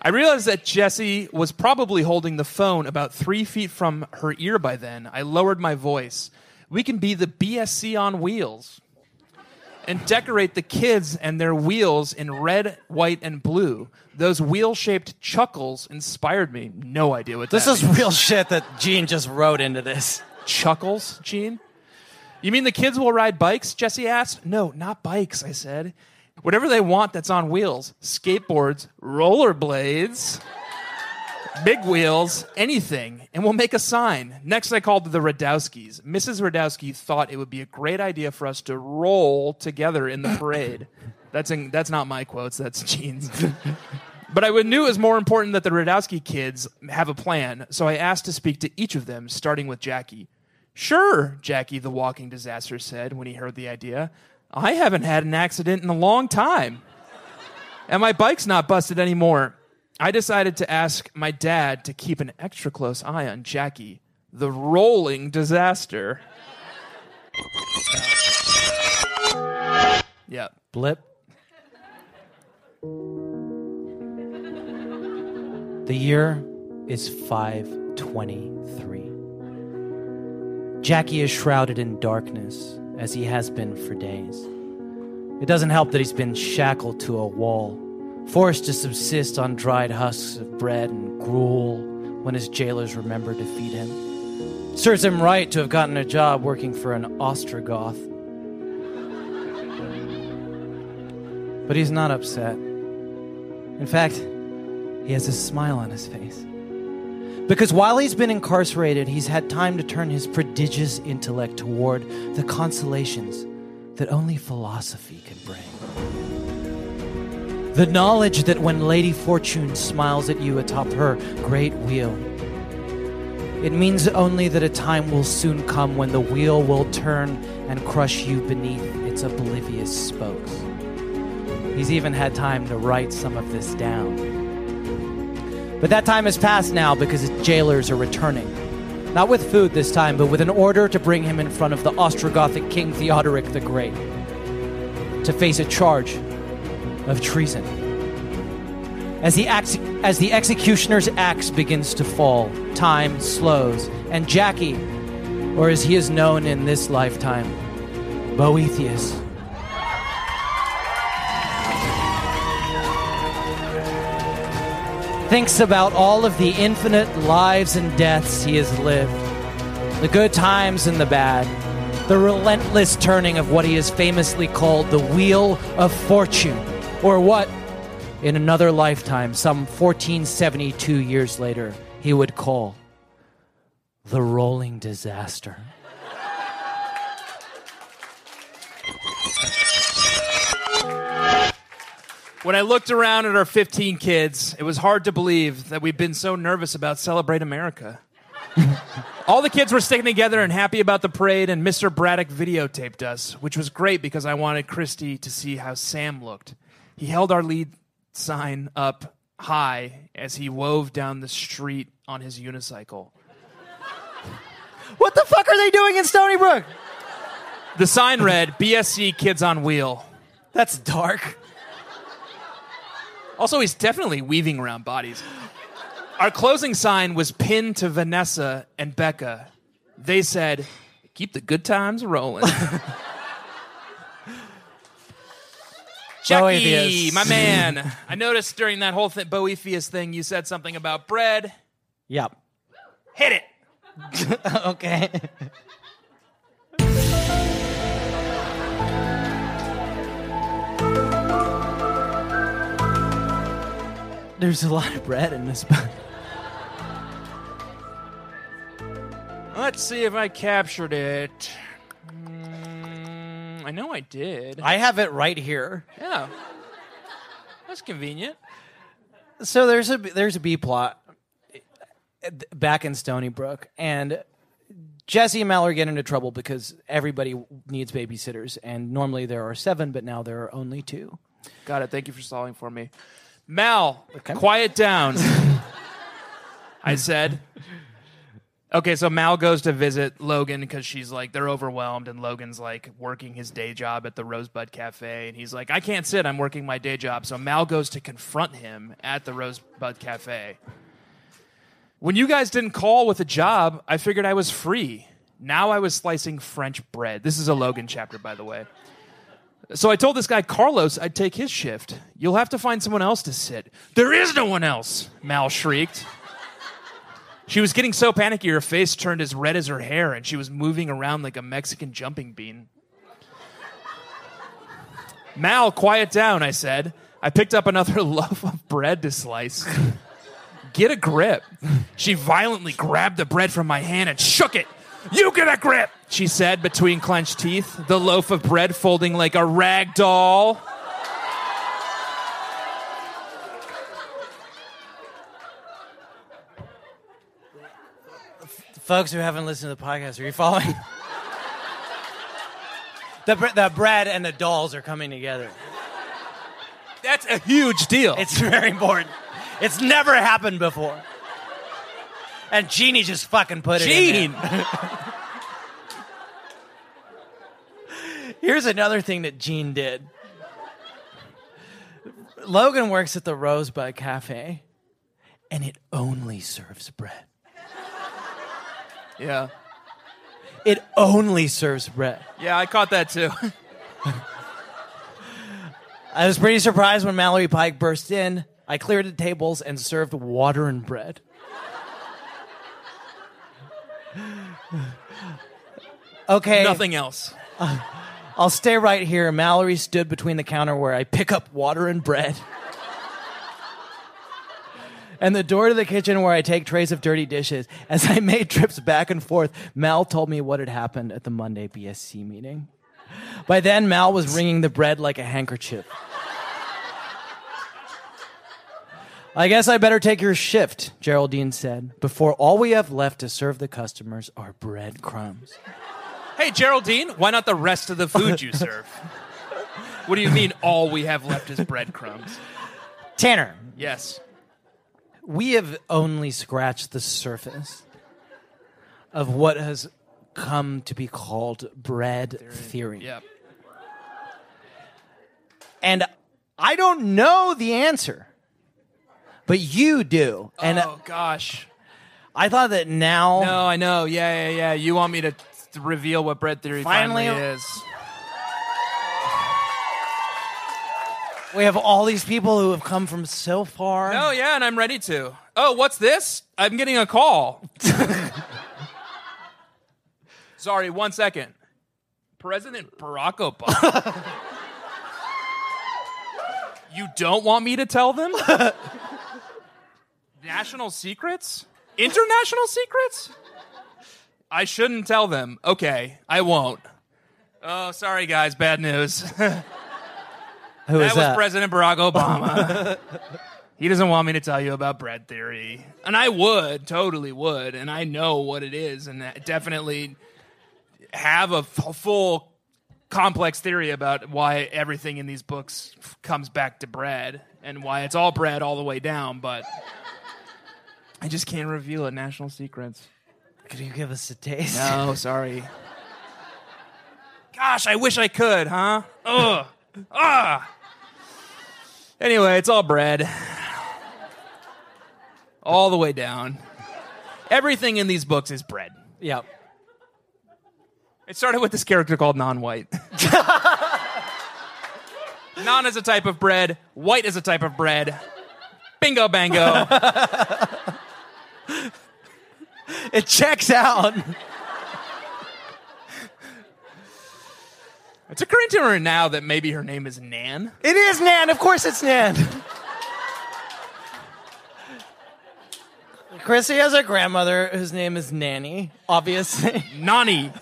I realized that Jessi was probably holding the phone about three feet from her ear by then. I lowered my voice. We can be the BSC on wheels. and decorate the kids and their wheels in red, white, and blue. Those wheel shaped chuckles inspired me. No idea what This is means. real shit that Gene just wrote into this. chuckles, Gene? You mean the kids will ride bikes? Jessi asked. No, not bikes, I said. Whatever they want that's on wheels skateboards, rollerblades, big wheels, anything. And we'll make a sign. Next, I called the Rodowskys. Mrs. Rodowsky thought it would be a great idea for us to roll together in the parade. That's, in, that's not my quotes, that's Gene's. But I knew it was more important that the Rodowsky kids have a plan, so I asked to speak to each of them, starting with Jackie. Sure, Jackie the walking disaster said when he heard the idea. I haven't had an accident in a long time. And my bike's not busted anymore. I decided to ask my dad to keep an extra close eye on Jackie, the rolling disaster. Yep. Blip. The year is 523. Jackie is shrouded in darkness, as he has been for days. It doesn't help that he's been shackled to a wall, forced to subsist on dried husks of bread and gruel when his jailers remember to feed him. Serves him right to have gotten a job working for an Ostrogoth. But he's not upset. In fact, he has a smile on his face. Because while he's been incarcerated, he's had time to turn his prodigious intellect toward the consolations that only philosophy can bring. The knowledge that when Lady Fortune smiles at you atop her great wheel, it means only that a time will soon come when the wheel will turn and crush you beneath its oblivious spokes. He's even had time to write some of this down. But that time has passed now because his jailers are returning. Not with food this time, but with an order to bring him in front of the Ostrogothic King Theodoric the Great to face a charge of treason. As the, as the executioner's axe begins to fall, time slows, and Jackie, or as he is known in this lifetime, Boethius, thinks about all of the infinite lives and deaths he has lived, the good times and the bad, the relentless turning of what he has famously called the Wheel of Fortune, or what, in another lifetime, some 1472 years later, he would call the Rolling Disaster. When I looked around at our 15 kids, it was hard to believe that we'd been so nervous about Celebrate America. All the kids were sticking together and happy about the parade, and Mr. Braddock videotaped us, which was great because I wanted Kristy to see how Sam looked. He held our lead sign up high as he wove down the street on his unicycle. What the fuck are they doing in Stoneybrook? The sign read BSC Kids on Wheel. That's dark. Also, he's definitely weaving around bodies. Our closing sign was pinned to Vanessa and Becca. They said, Keep the good times rolling. Jackie, my man. I noticed during that whole thing, Boethius thing, you said something about bread. Yep. Hit it. okay. There's a lot of bread in this book. Let's see if I captured it. I know I did. I have it right here. yeah. That's convenient. So there's a there's a B plot eh, back in Stoneybrook, and Jesse and Mallory get into trouble because everybody needs babysitters, and normally there are seven, but now there are only two. Got it. Thank you for stalling for me. Mal, Okay. quiet down. I said. Okay, so Mal goes to visit Logan because she's like, they're overwhelmed, and Logan's like working his day job at the Rosebud Cafe. And he's like, I can't sit, I'm working my day job. So Mal goes to confront him at the Rosebud Cafe. When you guys didn't call with a job, I figured I was free. Now I was slicing French bread. This is a Logan chapter, by the way. So I told this guy Carlos I'd take his shift. You'll have to find someone else to sit. There is no one else, Mal shrieked. She was getting so panicky her face turned as red as her hair and she was moving around like a Mexican jumping bean. Mal, quiet down, I said. I picked up another loaf of bread to slice. Get a grip. She violently grabbed the bread from my hand and shook it. You get a grip, she said between clenched teeth, the loaf of bread folding like a rag doll. Folks who haven't listened to the podcast, are you following? the, the bread and the dolls are coming together. That's a huge deal. It's very important. It's never happened before. And Jeannie just fucking put it in. Gene! Here's another thing that Gene did. Logan works at the Rosebud Cafe, and it only serves bread. Yeah. It only serves bread. Yeah, I caught that too. I was pretty surprised when Mallory Pike burst in. I cleared the tables and served water and bread. Okay. Nothing else. I'll stay right here. Mallory stood between the counter where I pick up water and bread. And the door to the kitchen where I take trays of dirty dishes. As I made trips back and forth, Mal told me what had happened at the Monday BSC meeting. By then, Mal was wringing the bread like a handkerchief. I guess I better take your shift, Geraldine said, before all we have left to serve the customers are breadcrumbs. Hey, Geraldine, why not the rest of the food you serve? what do you mean all we have left is breadcrumbs? Tanner, Yes. We have only scratched the surface of what has come to be called bread theory. Yep. And I don't know the answer, but you do. And oh gosh. I thought that now No, I know. Yeah, yeah, yeah. You want me to to reveal what bread theory finally, Finally- is? We have all these people who have come from so far. Oh yeah, and I'm ready to. Oh, what's this? I'm getting a call. Sorry, one second. President Barack Obama. you don't want me to tell them? National secrets? International secrets? I shouldn't tell them. Okay, I won't. Oh, sorry guys, bad news. That Who is was that? President Barack Obama. He doesn't want me to tell you about bread theory. And I would, totally would. And I know what it is and I definitely have a f- full complex theory about why everything in these books f- comes back to bread and why it's all bread all the way down, but I just can't reveal it. National secrets. Could you give us a taste? No, sorry. Gosh, I wish I could, huh? Ugh. Ah. Anyway, it's all bread. All the way down. Everything in these books is bread. Yep. It started with this character called non white. non is a type of bread, white is a type of bread. Bingo bango. It checks out. It's occurring to her now that maybe her name is Nan. It is Nan. Of course it's Nan. Chrissy has a grandmother whose name is Nanny, obviously. Nani.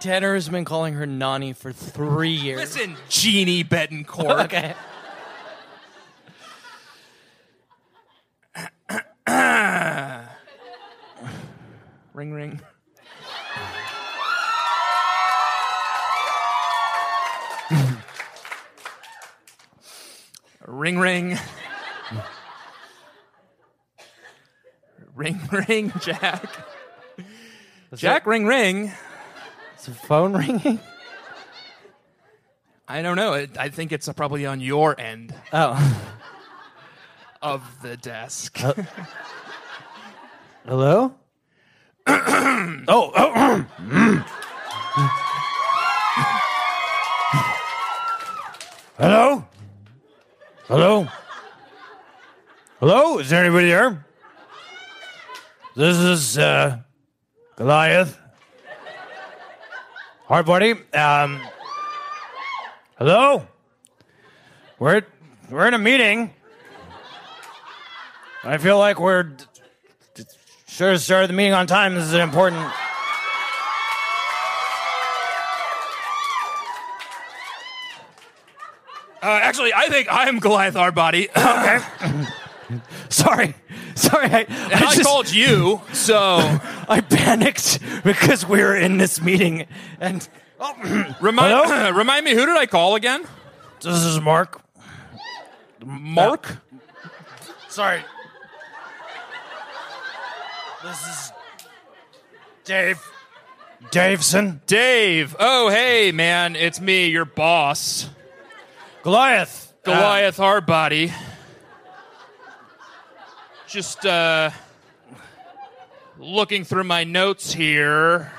Tanner has been calling her Nani for three years. Listen, Jeanne Betancourt. Okay. Ring ring. Ring ring. ring ring, Jack. Jack, ring ring. Is the phone ringing? I don't know. It, I think it's probably on your end Oh. of the desk. Oh. Hello? oh, oh. Hello? Hello? Is there anybody there? This is uh, Goliath. Hi, buddy. Um, hello? We're, we're in a meeting. I feel like we're should have started the meeting on time. This is an important. Uh, actually, I think I'm Goliath Hardbody. okay. Sorry, sorry. I, And I, just- called you, so I panicked because we were in this meeting, and remind Hello? remind me who did I call again? this is Mark. Mark. Sorry. This is Dave. Daveson. Dave. Oh, hey, man, it's me, your boss, Goliath. Goliath Hardbody. Just uh, looking through my notes here.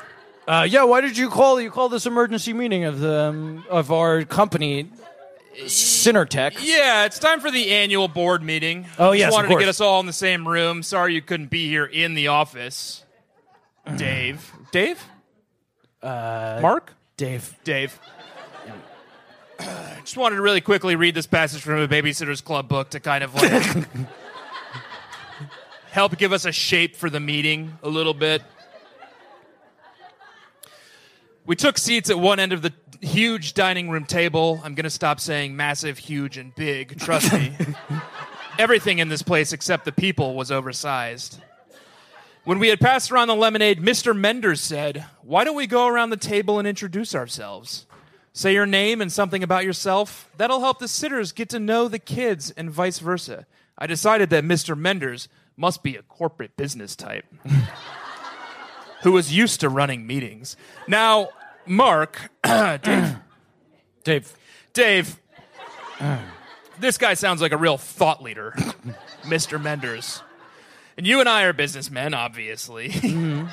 Uh, yeah, why did you call? You call this emergency meeting of the um, of our company, Cinertech. Yeah, it's time for the annual board meeting. Oh, Just yes, of wanted to course. get us all in the same room. Sorry you couldn't be here in the office. Dave. Dave? Uh, Mark? Dave. Dave. I just wanted to really quickly read this passage from a Babysitter's Club book to kind of like help give us a shape for the meeting a little bit. We took seats at one end of the huge dining room table. I'm going to stop saying massive, huge, and big. Trust me. Everything in this place except the people was oversized. When we had passed around the lemonade, Mr. Menders said, Why don't we go around the table and introduce ourselves? Say your name and something about yourself. That'll help the sitters get to know the kids and vice versa. I decided that Mr. Menders must be a corporate business type who was used to running meetings. Now, Mark, Dave, Dave. Dave, this guy sounds like a real thought leader, Mr. Menders. And you and I are businessmen, obviously. Mm-hmm.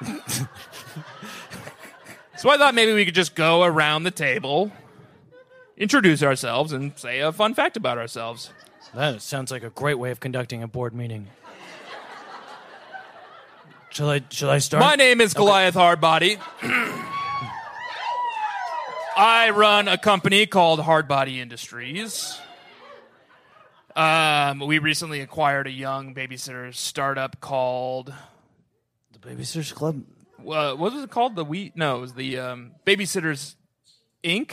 so I thought maybe we could just go around the table, introduce ourselves, and say a fun fact about ourselves. That sounds like a great way of conducting a board meeting. Shall I? Shall I start? My name is Goliath Hardbody. I run a company called Hardbody Industries. Um, we recently acquired a young babysitter startup called the Babysitters Club. Uh, what was it called? The we no, it was the um, Babysitters Inc.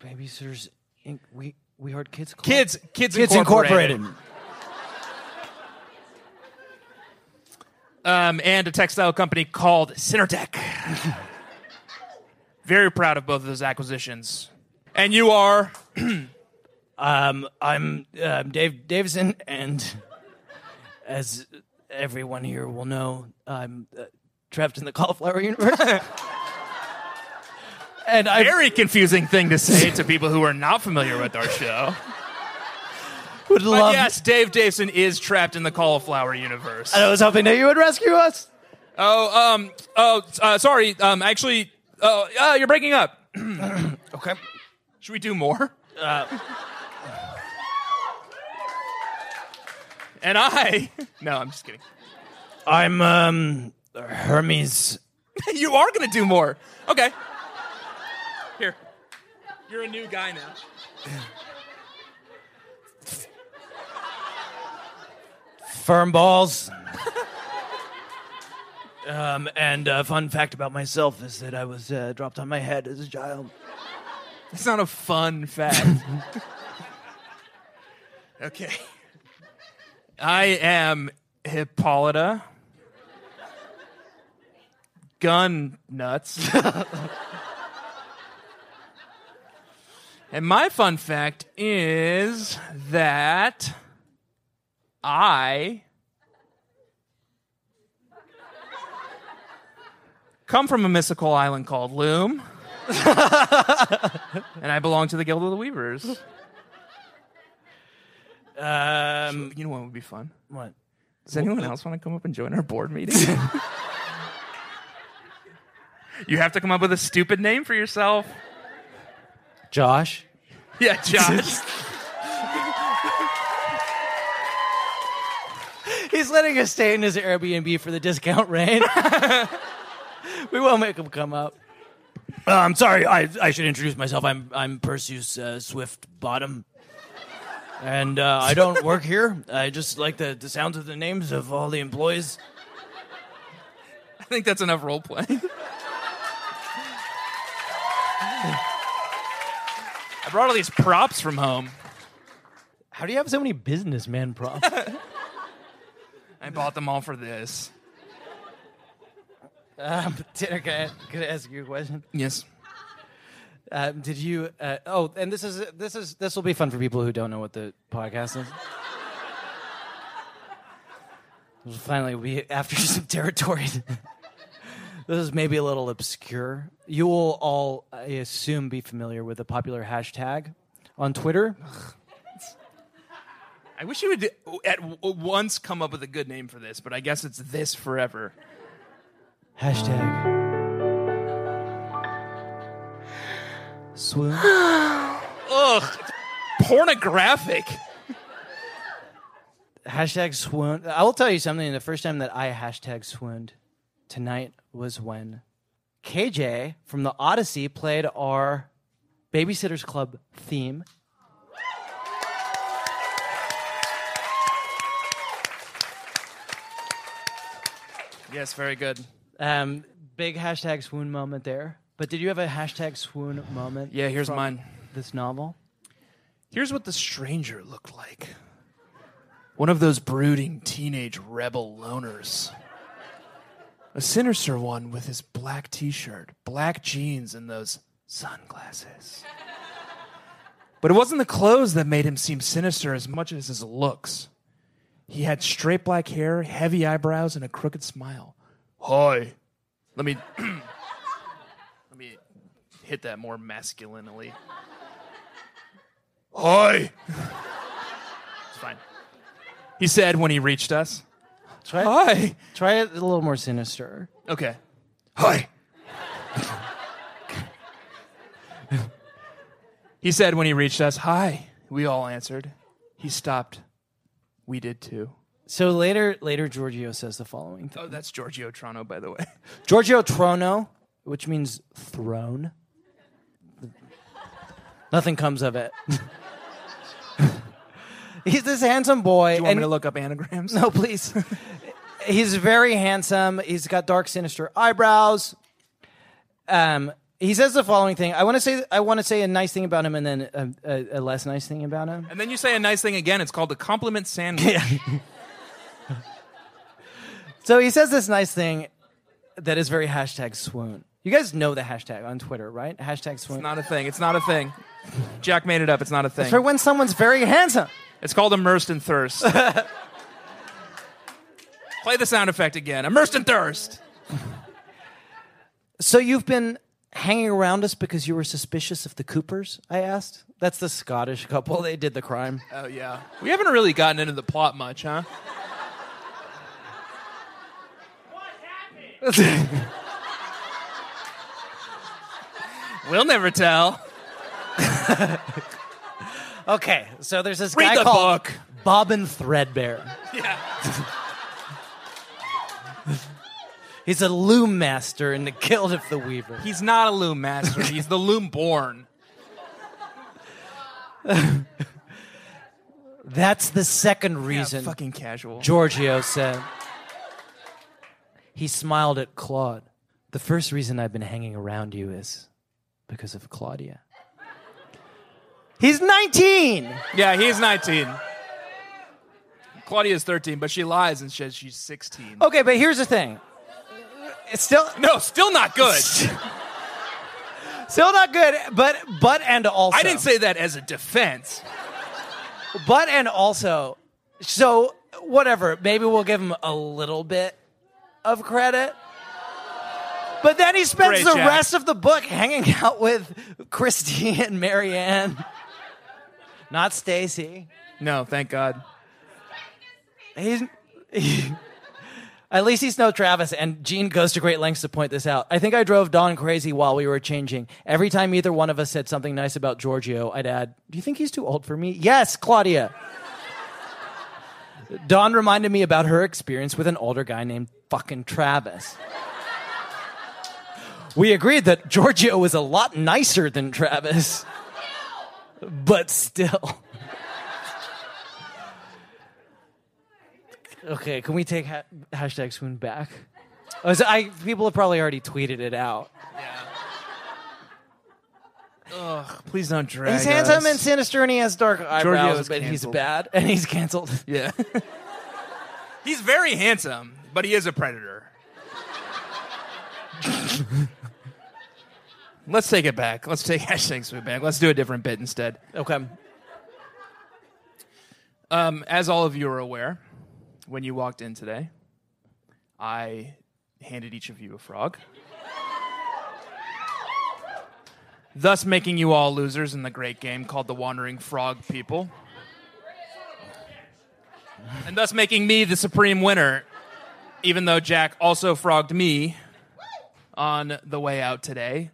Babysitters Inc. We We Heart Kids Club. Kids Kids, Kids Incorporated. Incorporated. Um, and a textile company called Cinertech. Very proud of both of those acquisitions. And you are Um, I'm um, Dave Davison, and as everyone here will know, I'm uh, trapped in the cauliflower universe. and I very confusing thing to say to people who are not familiar with our show. would But love. yes, Dave Davison is trapped in the cauliflower universe. I was hoping that you would rescue us. Oh, um, oh, uh, sorry. Um, actually, oh, uh, you're breaking up. Okay. Should we do more? and I, no, I'm just kidding. I'm um Hermes. you are going to do more. Okay. Here. You're a new guy now. Firm balls. um, and a fun fact about myself is that I was uh, dropped on my head as a child. That's not a fun fact. okay. I am Hippolyta. Gun nuts. and my fun fact is that I come from a mystical island called Loom and I belong to the Guild of the Weavers. Um, You know what would be fun? what? Does anyone else want to come up and join our board meeting? you have to come up with a stupid name for yourself. Josh. Yeah, Josh. he's letting us stay in his Airbnb for the discount rate. we won't make him come up. Uh, I'm sorry. I, I should introduce myself. I'm I'm Perseus uh, Swift Bottom, and uh, I don't work here. I just like the, the sounds of the names of all the employees. I think that's enough role playing. I brought all these props from home. How do you have so many businessman props? I bought them all for this. um, Tanner, can I, can I ask you a question? Yes. Um, did you? Uh, oh, and this is this is this will be fun for people who don't know what the podcast is. Finally, we after some territory. This is maybe a little obscure. You will all, I assume, be familiar with the popular hashtag on Twitter. I wish you would at once come up with a good name for this, but I guess it's this forever. Hashtag. Swoon. Ugh, pornographic. hashtag swoon. I will tell you something. The first time that I hashtag swooned tonight was when KJ from the Oddysy played our Babysitters Club theme. Yes, very good. Um, big hashtag swoon moment there. But did you have a hashtag swoon moment? Yeah, here's mine. This novel. Here's what the stranger looked like one of those brooding teenage rebel loners. A sinister one with his black t shirt, black jeans, and those sunglasses. But it wasn't the clothes that made him seem sinister as much as his looks. He had straight black hair, heavy eyebrows, and a crooked smile. Hi. Let me let me hit that more masculinely. Hi. It's fine. He said when he reached us. Try, Hi. try it a little more sinister. Okay. Hi. he said when he reached us, Hi. We all answered. He stopped. We did too. So later, later Giorgio says the following thing. Oh, that's Giorgio Trono, by the way. Giorgio Trono, which means throne. Nothing comes of it. He's this handsome boy. Do you want and- me to look up anagrams? No, please. He's very handsome. He's got dark, sinister eyebrows. Um, he says the following thing. I want to say. I want to say a nice thing about him, and then a, a, a less nice thing about him. And then you say a nice thing again. It's called the compliment sandwich. So he says this nice thing that is very hashtag swoon. You guys know the hashtag on Twitter, right? Hashtag swoon. It's not a thing. It's not a thing. Jack made it up. It's not a thing. for when someone's very handsome. It's called immersed in thirst. Play the sound effect again. Immersed in thirst. So you've been hanging around us because you were suspicious of the Coopers? I asked. That's the Scottish couple. They did the crime. Oh yeah. We haven't really gotten into the plot much, huh? What happened? we'll never tell. Okay, so there's this Read guy the called book. Bobbin Threadbare. Yeah. He's a loom master in the Guild of the Weaver. He's not a loom master. He's the loom born. That's the second reason fucking casual. Giorgio said. He smiled at Claude. The first reason I've been hanging around you is because of Claudia. He's 19! Yeah, he's 19. Claudia's 13, but she lies and says she's 16. Okay, but here's the thing. It's still No, still not good. still not good, but but and also I didn't say that as a defense. but and also so whatever, maybe we'll give him a little bit of credit. But then he spends Great, the rest of the book hanging out with Kristy and Mary Anne. Not Stacey. No, thank God. He's At least he's no Travis, and Jeanne goes to great lengths to point this out. I think I drove Dawn crazy while we were changing. Every time either one of us said something nice about Giorgio, I'd add, Do you think he's too old for me? Yes, Claudia. Dawn reminded me about her experience with an older guy named fucking Travis. We agreed that Giorgio was a lot nicer than Travis, but still. Okay, can we take ha- hashtag swoon back? Oh, so I, people have probably already tweeted it out. Ugh! Please don't drag He's handsome us. and sinister, and he has dark eyebrows, but he's bad, and he's canceled. Yeah. He's very handsome, but he is a predator. Let's take it back. Let's take hashtag swoop back. Let's do a different bit instead. Okay. Um, as all of you are aware, when you walked in today, I handed each of you a frog. thus making you all losers in the great game called the Wandering Frog People. And thus making me the supreme winner, even though Jack also frogged me on the way out today.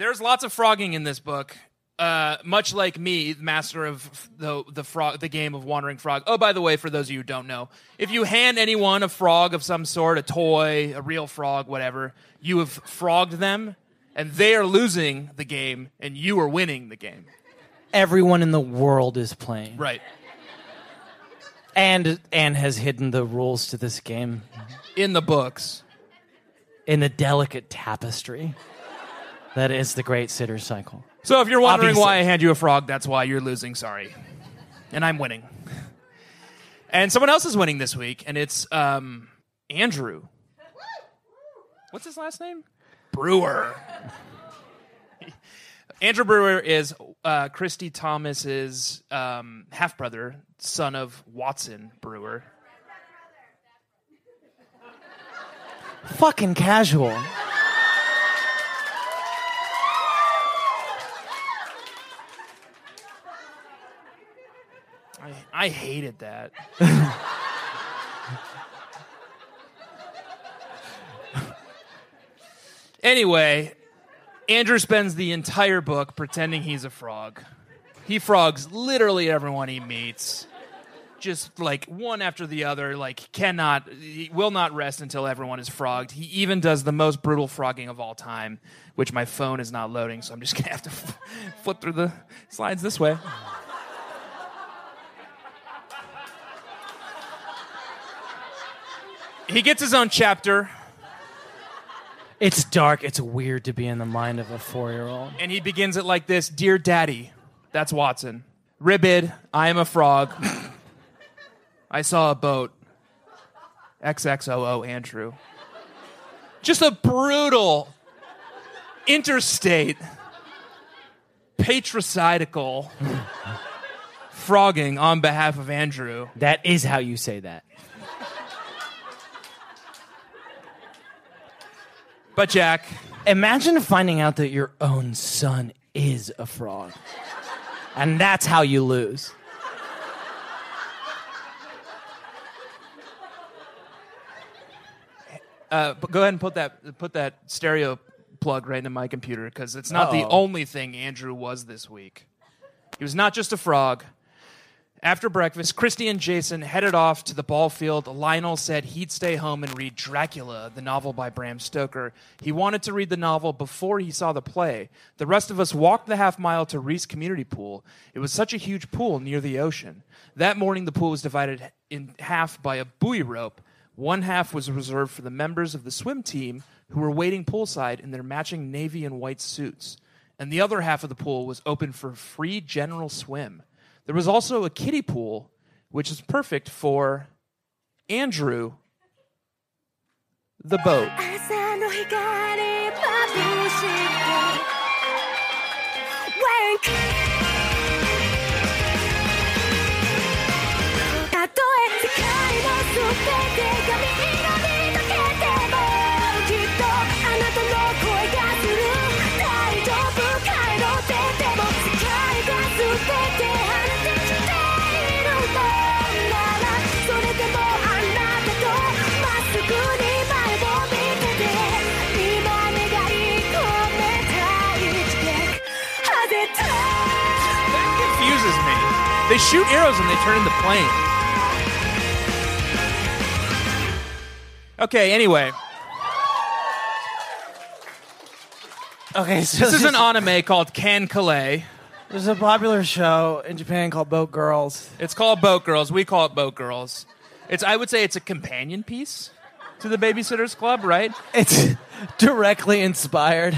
There's lots of frogging in this book. Uh, much like me, master of the the frog, the game of wandering frog. Oh, by the way, for those of you who don't know, if you hand anyone a frog of some sort, a toy, a real frog, whatever, you have frogged them, and they are losing the game, and you are winning the game. Everyone in the world is playing, Right. and and has hidden the rules to this game In the books. in the delicate tapestry that is the Great Sitter Cycle. So if you're wondering Obviously. why I hand you a frog, that's why you're losing. Sorry, and I'm winning. And someone else is winning this week, and it's um, Andrew. What's his last name? Brewer. Andrew Brewer is uh, Kristy Thomas's um, half brother, son of Watson Brewer. Fucking casual. I, I hated that. anyway, Andrew spends the entire book pretending he's a frog. He frogs literally everyone he meets. Just like one after the other, like cannot, will not rest until everyone is frogged. He even does the most brutal frogging of all time, which my phone is not loading, so I'm just gonna have to flip through the slides this way. He gets his own chapter, It's dark. It's weird to be in the mind of a four-year-old. and he begins it like this Dear Daddy, that's Watson. Ribbid, I am a frog. I saw a boat. XXOO Andrew. Just a brutal, interstate, patricidal frogging on behalf of Andrew. That is how you say that. But Jack, Imagine finding out that your own son is a fraud. And that's how you lose. uh, but go ahead and put that put that stereo plug right into my computer because it's not the Uh-oh. only thing Andrew was this week. He was not just a frog. After breakfast, Kristy and Jason headed off to the ball field. Lionel said he'd stay home and read Dracula, the novel by Bram Stoker. He wanted to read the novel before he saw the play. The rest of us walked the half mile to Reese Community Pool. It was such a huge pool near the ocean. That morning, the pool was divided in half by a buoy rope. One half was reserved for the members of the swim team who were waiting poolside in their matching navy and white suits, and the other half of the pool was open for free general swim. There was also a kiddie pool, which is perfect for Andrew, the boat. They shoot arrows and they turn into planes. Okay, anyway. Okay, so this, is an anime called KanColle. There's a popular show in Japan called Boat Girls. It's called Boat Girls. We call it Boat Girls. It's I would say it's a companion piece to the Babysitters Club, right? It's directly inspired.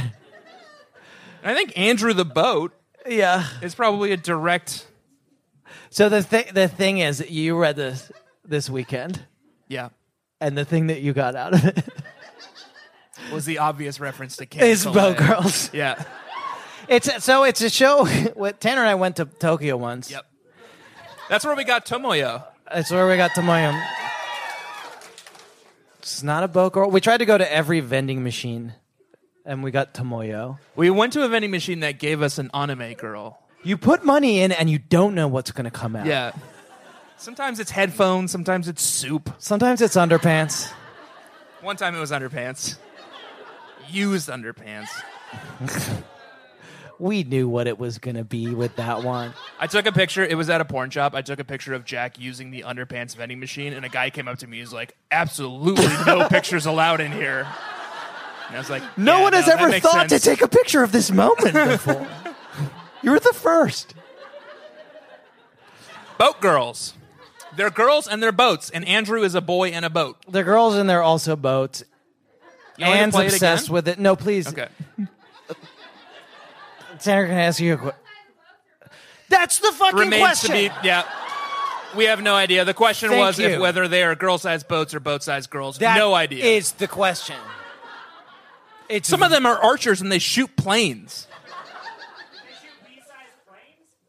I think Andrew the Boat yeah. It's probably a direct so the thing the thing is, you read this this weekend, Yeah, and the thing that you got out of it was the obvious reference to Can is. Boat Girls. Yeah. It's so it's a show. With Tanner and I went to Tokyo once. Yep. That's where we got Tomoyo. That's where we got Tomoyo. It's not a boat girl. We tried to go to every vending machine, and we got Tomoyo. We went to a vending machine that gave us an anime girl. You put money in, and you don't know what's going to come out. Yeah. Sometimes it's headphones, sometimes it's soup. Sometimes it's underpants. One time it was underpants. Used underpants. We knew what it was going to be with that one. I took a picture. It was at a porn shop. I took a picture of Jack using the underpants vending machine, and a guy came up to me. He's like, "Absolutely no pictures allowed in here." And I was like, No "Yeah, one has that ever thought sense." to take a picture of this moment before. You're the first. boat girls. They're girls and they're boats, and Andrew is a boy and a boat. The girls in there also boats. You want me to Anne's play it obsessed again? with it. No, please. Okay. Tanner, can I ask you a question? That's the fucking Remains question. to be. Yeah. We have no idea. The question Thank was if you. whether they are girl-sized boats or boat-sized girls. That no idea. Is the question. It's Some of them are archers and they shoot planes.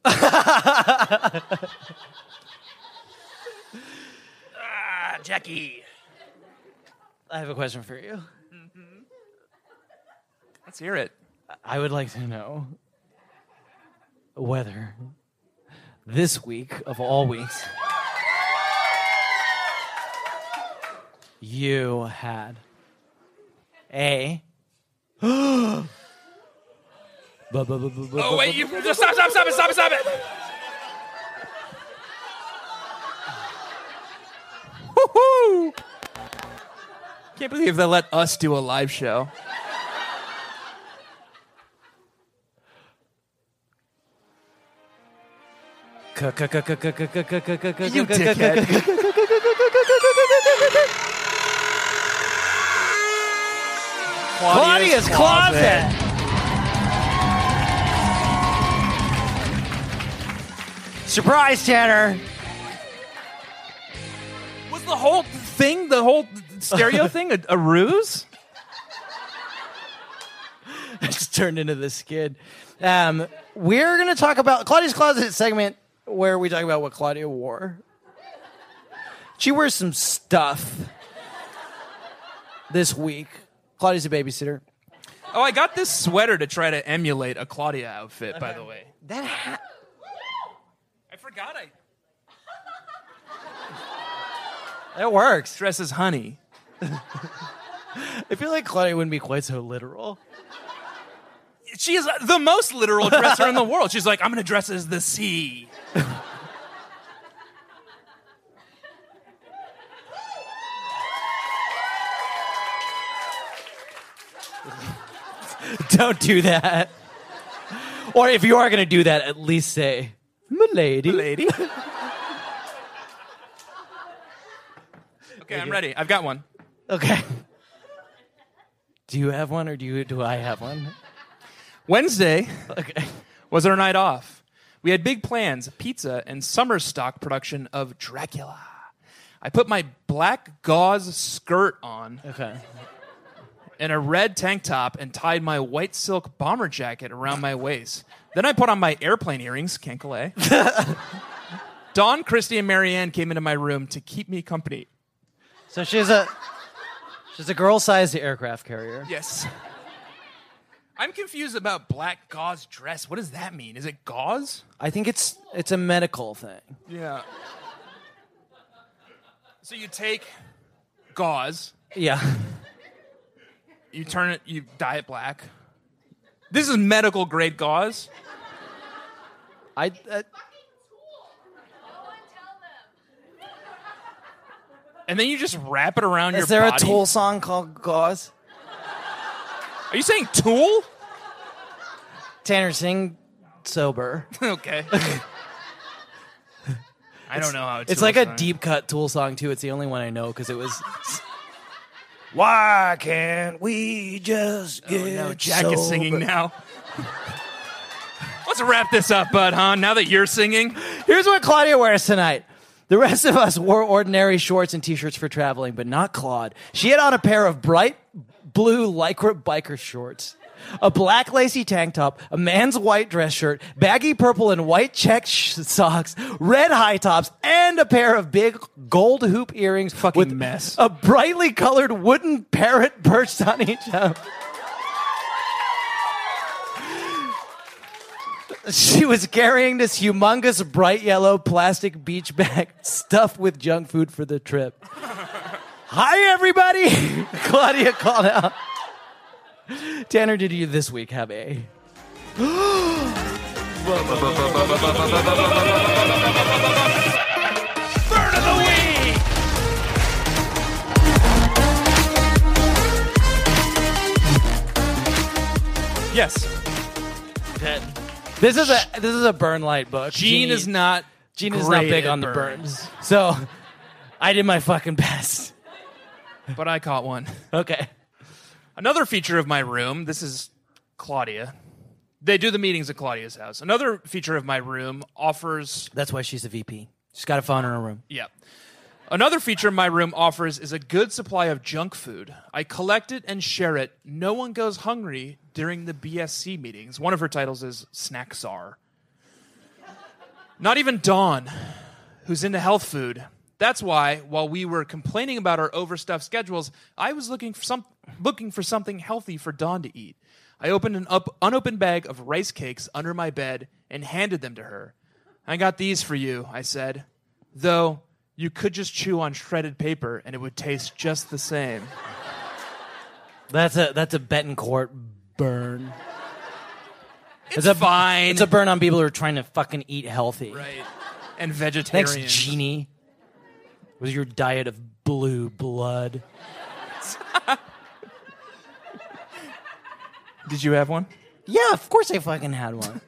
Ah, Jackie. I have a question for you. Let's hear it. I would like to know whether this week of all weeks you had a Oh wait! You just stop! Stop! Stop it! Stop it! Stop it! Woohoo! Can't believe they let us do a live show. You dickhead. Claudia's closet. Surprise, Tanner. Was the whole thing, the whole stereo thing, a, a ruse? I just turned into this skid. Um, we're going to talk about Claudia's Closet segment where we talk about what Claudia wore. She wears some stuff this week. Claudia's a babysitter. Oh, I got this sweater to try to emulate a Claudia outfit. By the way, That ha- forgot I that works. dress as honey. I feel like Claudia wouldn't be quite so literal. She is the most literal dresser in the world. She's like, I'm going to dress as the sea. Don't do that. Or if you are going to do that, at least say, "Milady." lady. okay, I'm ready. I've got one. Okay. Do you have one, or do you? Do I have one? Wednesday Okay. was our night off. We had big plans, pizza, and summer stock production of Dracula. I put my black gauze skirt on Okay. And a red tank top and tied my white silk bomber jacket around my waist. Then I put on my airplane earrings, KanColle. Dawn, Kristy, and Mary Anne came into my room to keep me company. So she's a she's a girl-sized aircraft carrier. Yes. I'm confused about black gauze dress. What does that mean? Is it gauze? I think it's it's a medical thing. Yeah. So you take gauze, Yeah. You turn it, you dye it black. This is medical grade gauze. I. Uh, and then you just wrap it around your body. Is there body. a Tool song called Gauze? Are you saying Tool? Tanner, sing sober. okay. I don't know how It's Tool like a song- deep cut Tool song too. It's the only one I know because it was. Why can't we just oh, get Oh, get no, Jack is singing now. Let's wrap this up, bud, huh? Now that you're singing. Here's what Claudia wears tonight. The rest of us wore ordinary shorts and t-shirts for traveling, but not Claude. She had on a pair of bright blue lycra biker shorts, a black lacy tank top, a man's white dress shirt, baggy purple and white check sh- socks, red high tops, and a pair of big gold hoop earrings Fucking with mess. a brightly colored wooden parrot perched on each of. She was carrying this humongous bright yellow plastic beach bag stuffed with junk food for the trip. Hi, everybody! Claudia called out. Tanner, did you this week have a. Burn of the week! Yes. This is a this is a burn light book. Jeanne is not. Jeanne is not great big at on the burns. burns. So I did my fucking best. But I caught one. Okay. Another feature of my room. This is Claudia. They do the meetings at Claudia's house. Another feature of my room offers That's why she's a VP. She's got a phone in her room. Yeah. Another feature my room offers is a good supply of junk food. I collect it and share it. No one goes hungry during the BSC meetings. One of her titles is Snack Czar. Not even Dawn, who's into health food. That's why, while we were complaining about our overstuffed schedules, I was looking for some looking for something healthy for Dawn to eat. I opened an up, unopened bag of rice cakes under my bed and handed them to her. I got these for you, I said. Though you could just chew on shredded paper and it would taste just the same. That's a that's a Betancourt burn. It's, a fine. It's a burn on people who are trying to fucking eat healthy. right. And vegetarian. Thanks, Genie. Was your diet of blue blood? Did you have one? Yeah, of course I fucking had one.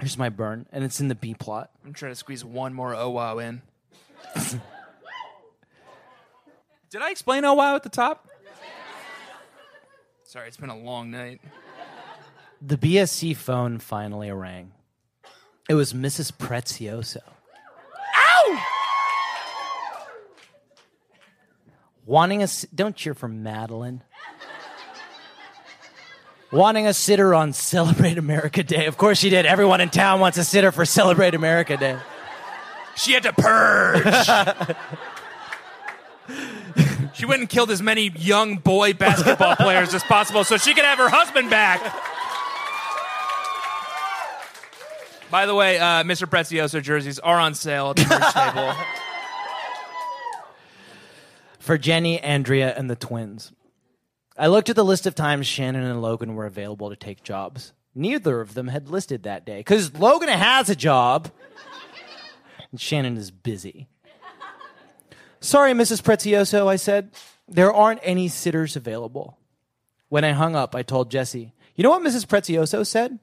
Here's my burn, and it's in the B plot. I'm trying to squeeze one more oh wow in. Did I explain oh wow at the top? Sorry, it's been a long night. The BSC phone finally rang. It was Mrs. Prezioso. Ow! Wanting a s- don't cheer for Madeline. Wanting a sitter on Celebrate America Day. Of course she did. Everyone in town wants a sitter for Celebrate America Day. She had to purge. she went and killed as many young boy basketball players as possible so she could have her husband back. By the way, uh, Mr. Prezioso jerseys are on sale at the merch table. for Jenny, Andrea, and the twins. I looked at the list of times Shannon and Logan were available to take jobs. Neither of them had listed that day because Logan has a job and Shannon is busy. Sorry, Mrs. Prezioso, I said. There aren't any sitters available. When I hung up, I told Jessi, You know what Mrs. Prezioso said?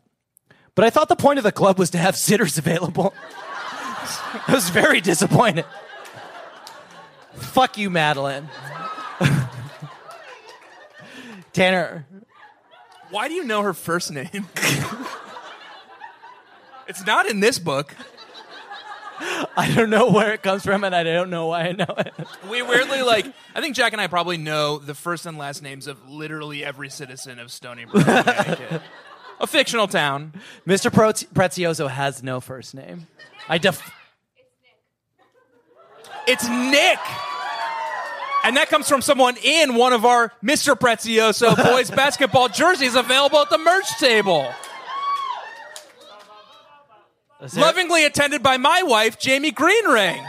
But I thought the point of the club was to have sitters available. I was very disappointed. Fuck you, Madeline. Tanner, Why do you know her first name? it's not in this book. I don't know where it comes from and I don't know why I know it. We weirdly like. I think Jack and I probably know the first and last names of literally every citizen of Stoneybrook, Connecticut. a fictional town. Mr. Proz- Prezioso has no first name. I def. It's Nick. It's Nick. And that comes from someone in one of our Mr. Prezioso boys basketball jerseys available at the merch table. Lovingly attended by my wife, Jamie Greenring.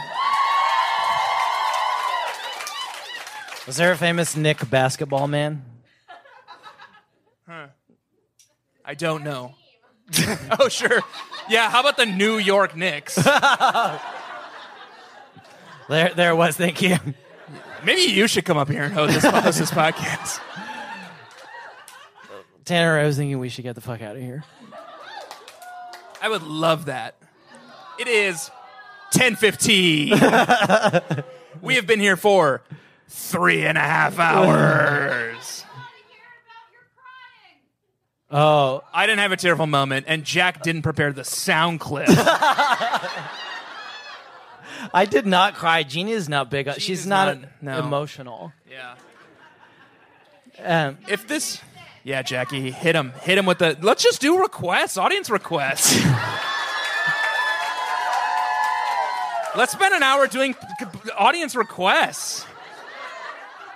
Was there a famous Nick basketball man? I don't know. oh, sure. Yeah, how about the New York Knicks? There, there was. Thank you. Maybe you should come up here and host this, host this podcast. Tanner, I was thinking we should get the fuck out of here. I would love that. It is 10:15. we have been here for three and a half hours. Oh, I didn't have a tearful moment, and Jack didn't prepare the sound clip. I did not cry. Jeannie is not big. She's is not, not- no. emotional. yeah. Um, If this, yeah, Jackie, hit him, hit him with the. Let's just do requests, audience requests. Let's spend an hour doing audience requests.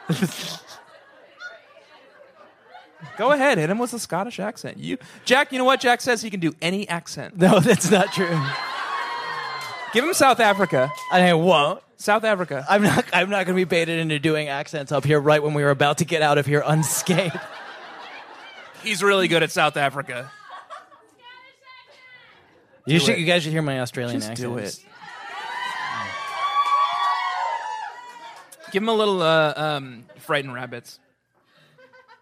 Go ahead, hit him with a Scottish accent. You, Jack. You know what? Jack says he can do any accent. no, that's not true. Give him South Africa. I won't. South Africa. I'm not. I'm not going to be baited into doing accents up here right when we were about to get out of here unscathed. He's really good at South Africa. You should. it. You guys should hear my Australian Just accent. do it. Give him a little uh, um, frightened rabbits.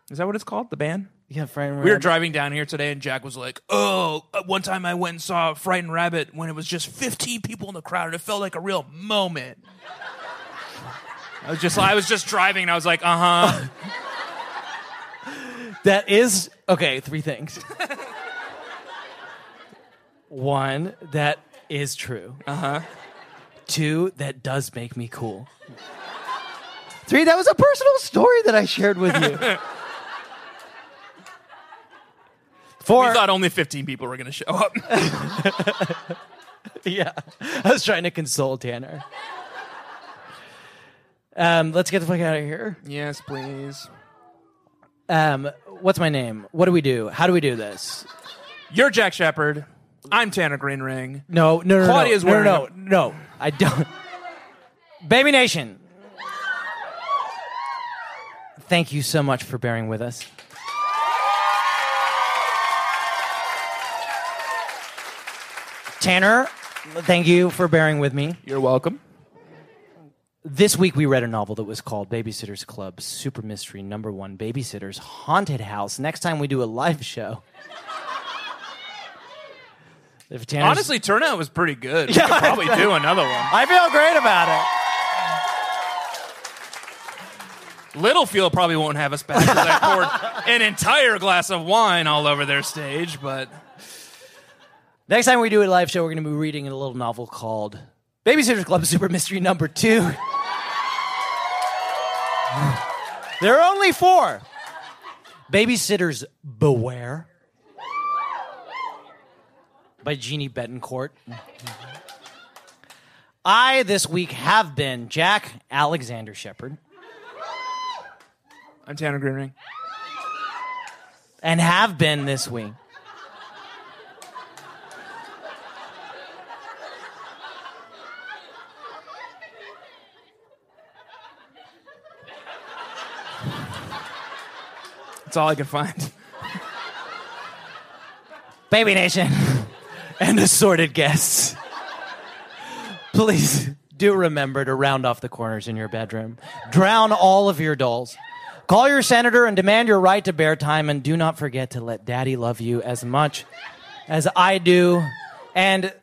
Is that what it's called? The band? Yeah, friend. We were driving down here today, and Jack was like, "Oh, uh, one time I went and saw Frightened Rabbit when it was just 15 people in the crowd, and it felt like a real moment." I was just, I was just driving, and I was like, "Uh huh." That is okay. Three things. One, that is true. Uh huh. Two, that does make me cool. Three, that was a personal story that I shared with you. Four, we thought only 15 people were going to show up. yeah, I was trying to console Tanner. Um, let's get the fuck out of here. yes, please. Um, what's my name? What do we do? How do we do this? You're Jack Shepherd. I'm Tanner Greenring. No, no, no, Claudia's no, no, no, no, no. I don't. Baby Nation. Thank you so much for bearing with us. Tanner, thank you for bearing with me. You're welcome. This week we read a novel that was called Babysitter's Club Super Mystery Number One Babysitter's Haunted House. Next time we do a live show. If Tanner's- Honestly, turnout was pretty good. We could probably do another one. I feel great about it. Littlefield probably won't have us back because I poured an entire glass of wine all over their stage, but Next time we do a live show, we're going to be reading a little novel called Babysitter's Club Super Mystery Number Two. there are only four. Babysitters Beware by Jeannie Betancourt. I, this week, have been Jack Alexander Shepherd I'm Tanner Greenring. and have been this week. That's all I can find. Baby Nation and assorted guests. Please do remember to round off the corners in your bedroom. Drown all of your dolls. Call your senator and demand your right to bear time. And do not forget to let daddy love you as much as I do. And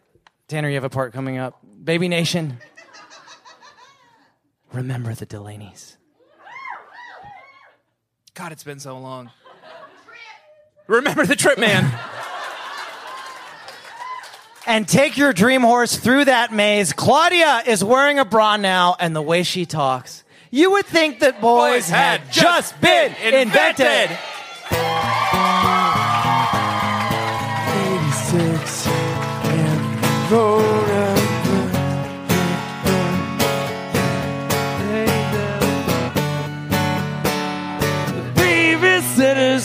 Tanner, you have a part coming up. Baby Nation, remember the Delaney's. God, it's been so long. Remember the trip, man. and take your dream horse through that maze. Claudia is wearing a bra now, and the way she talks, you would think that boys, Boys had, had just been invented. 86 and vote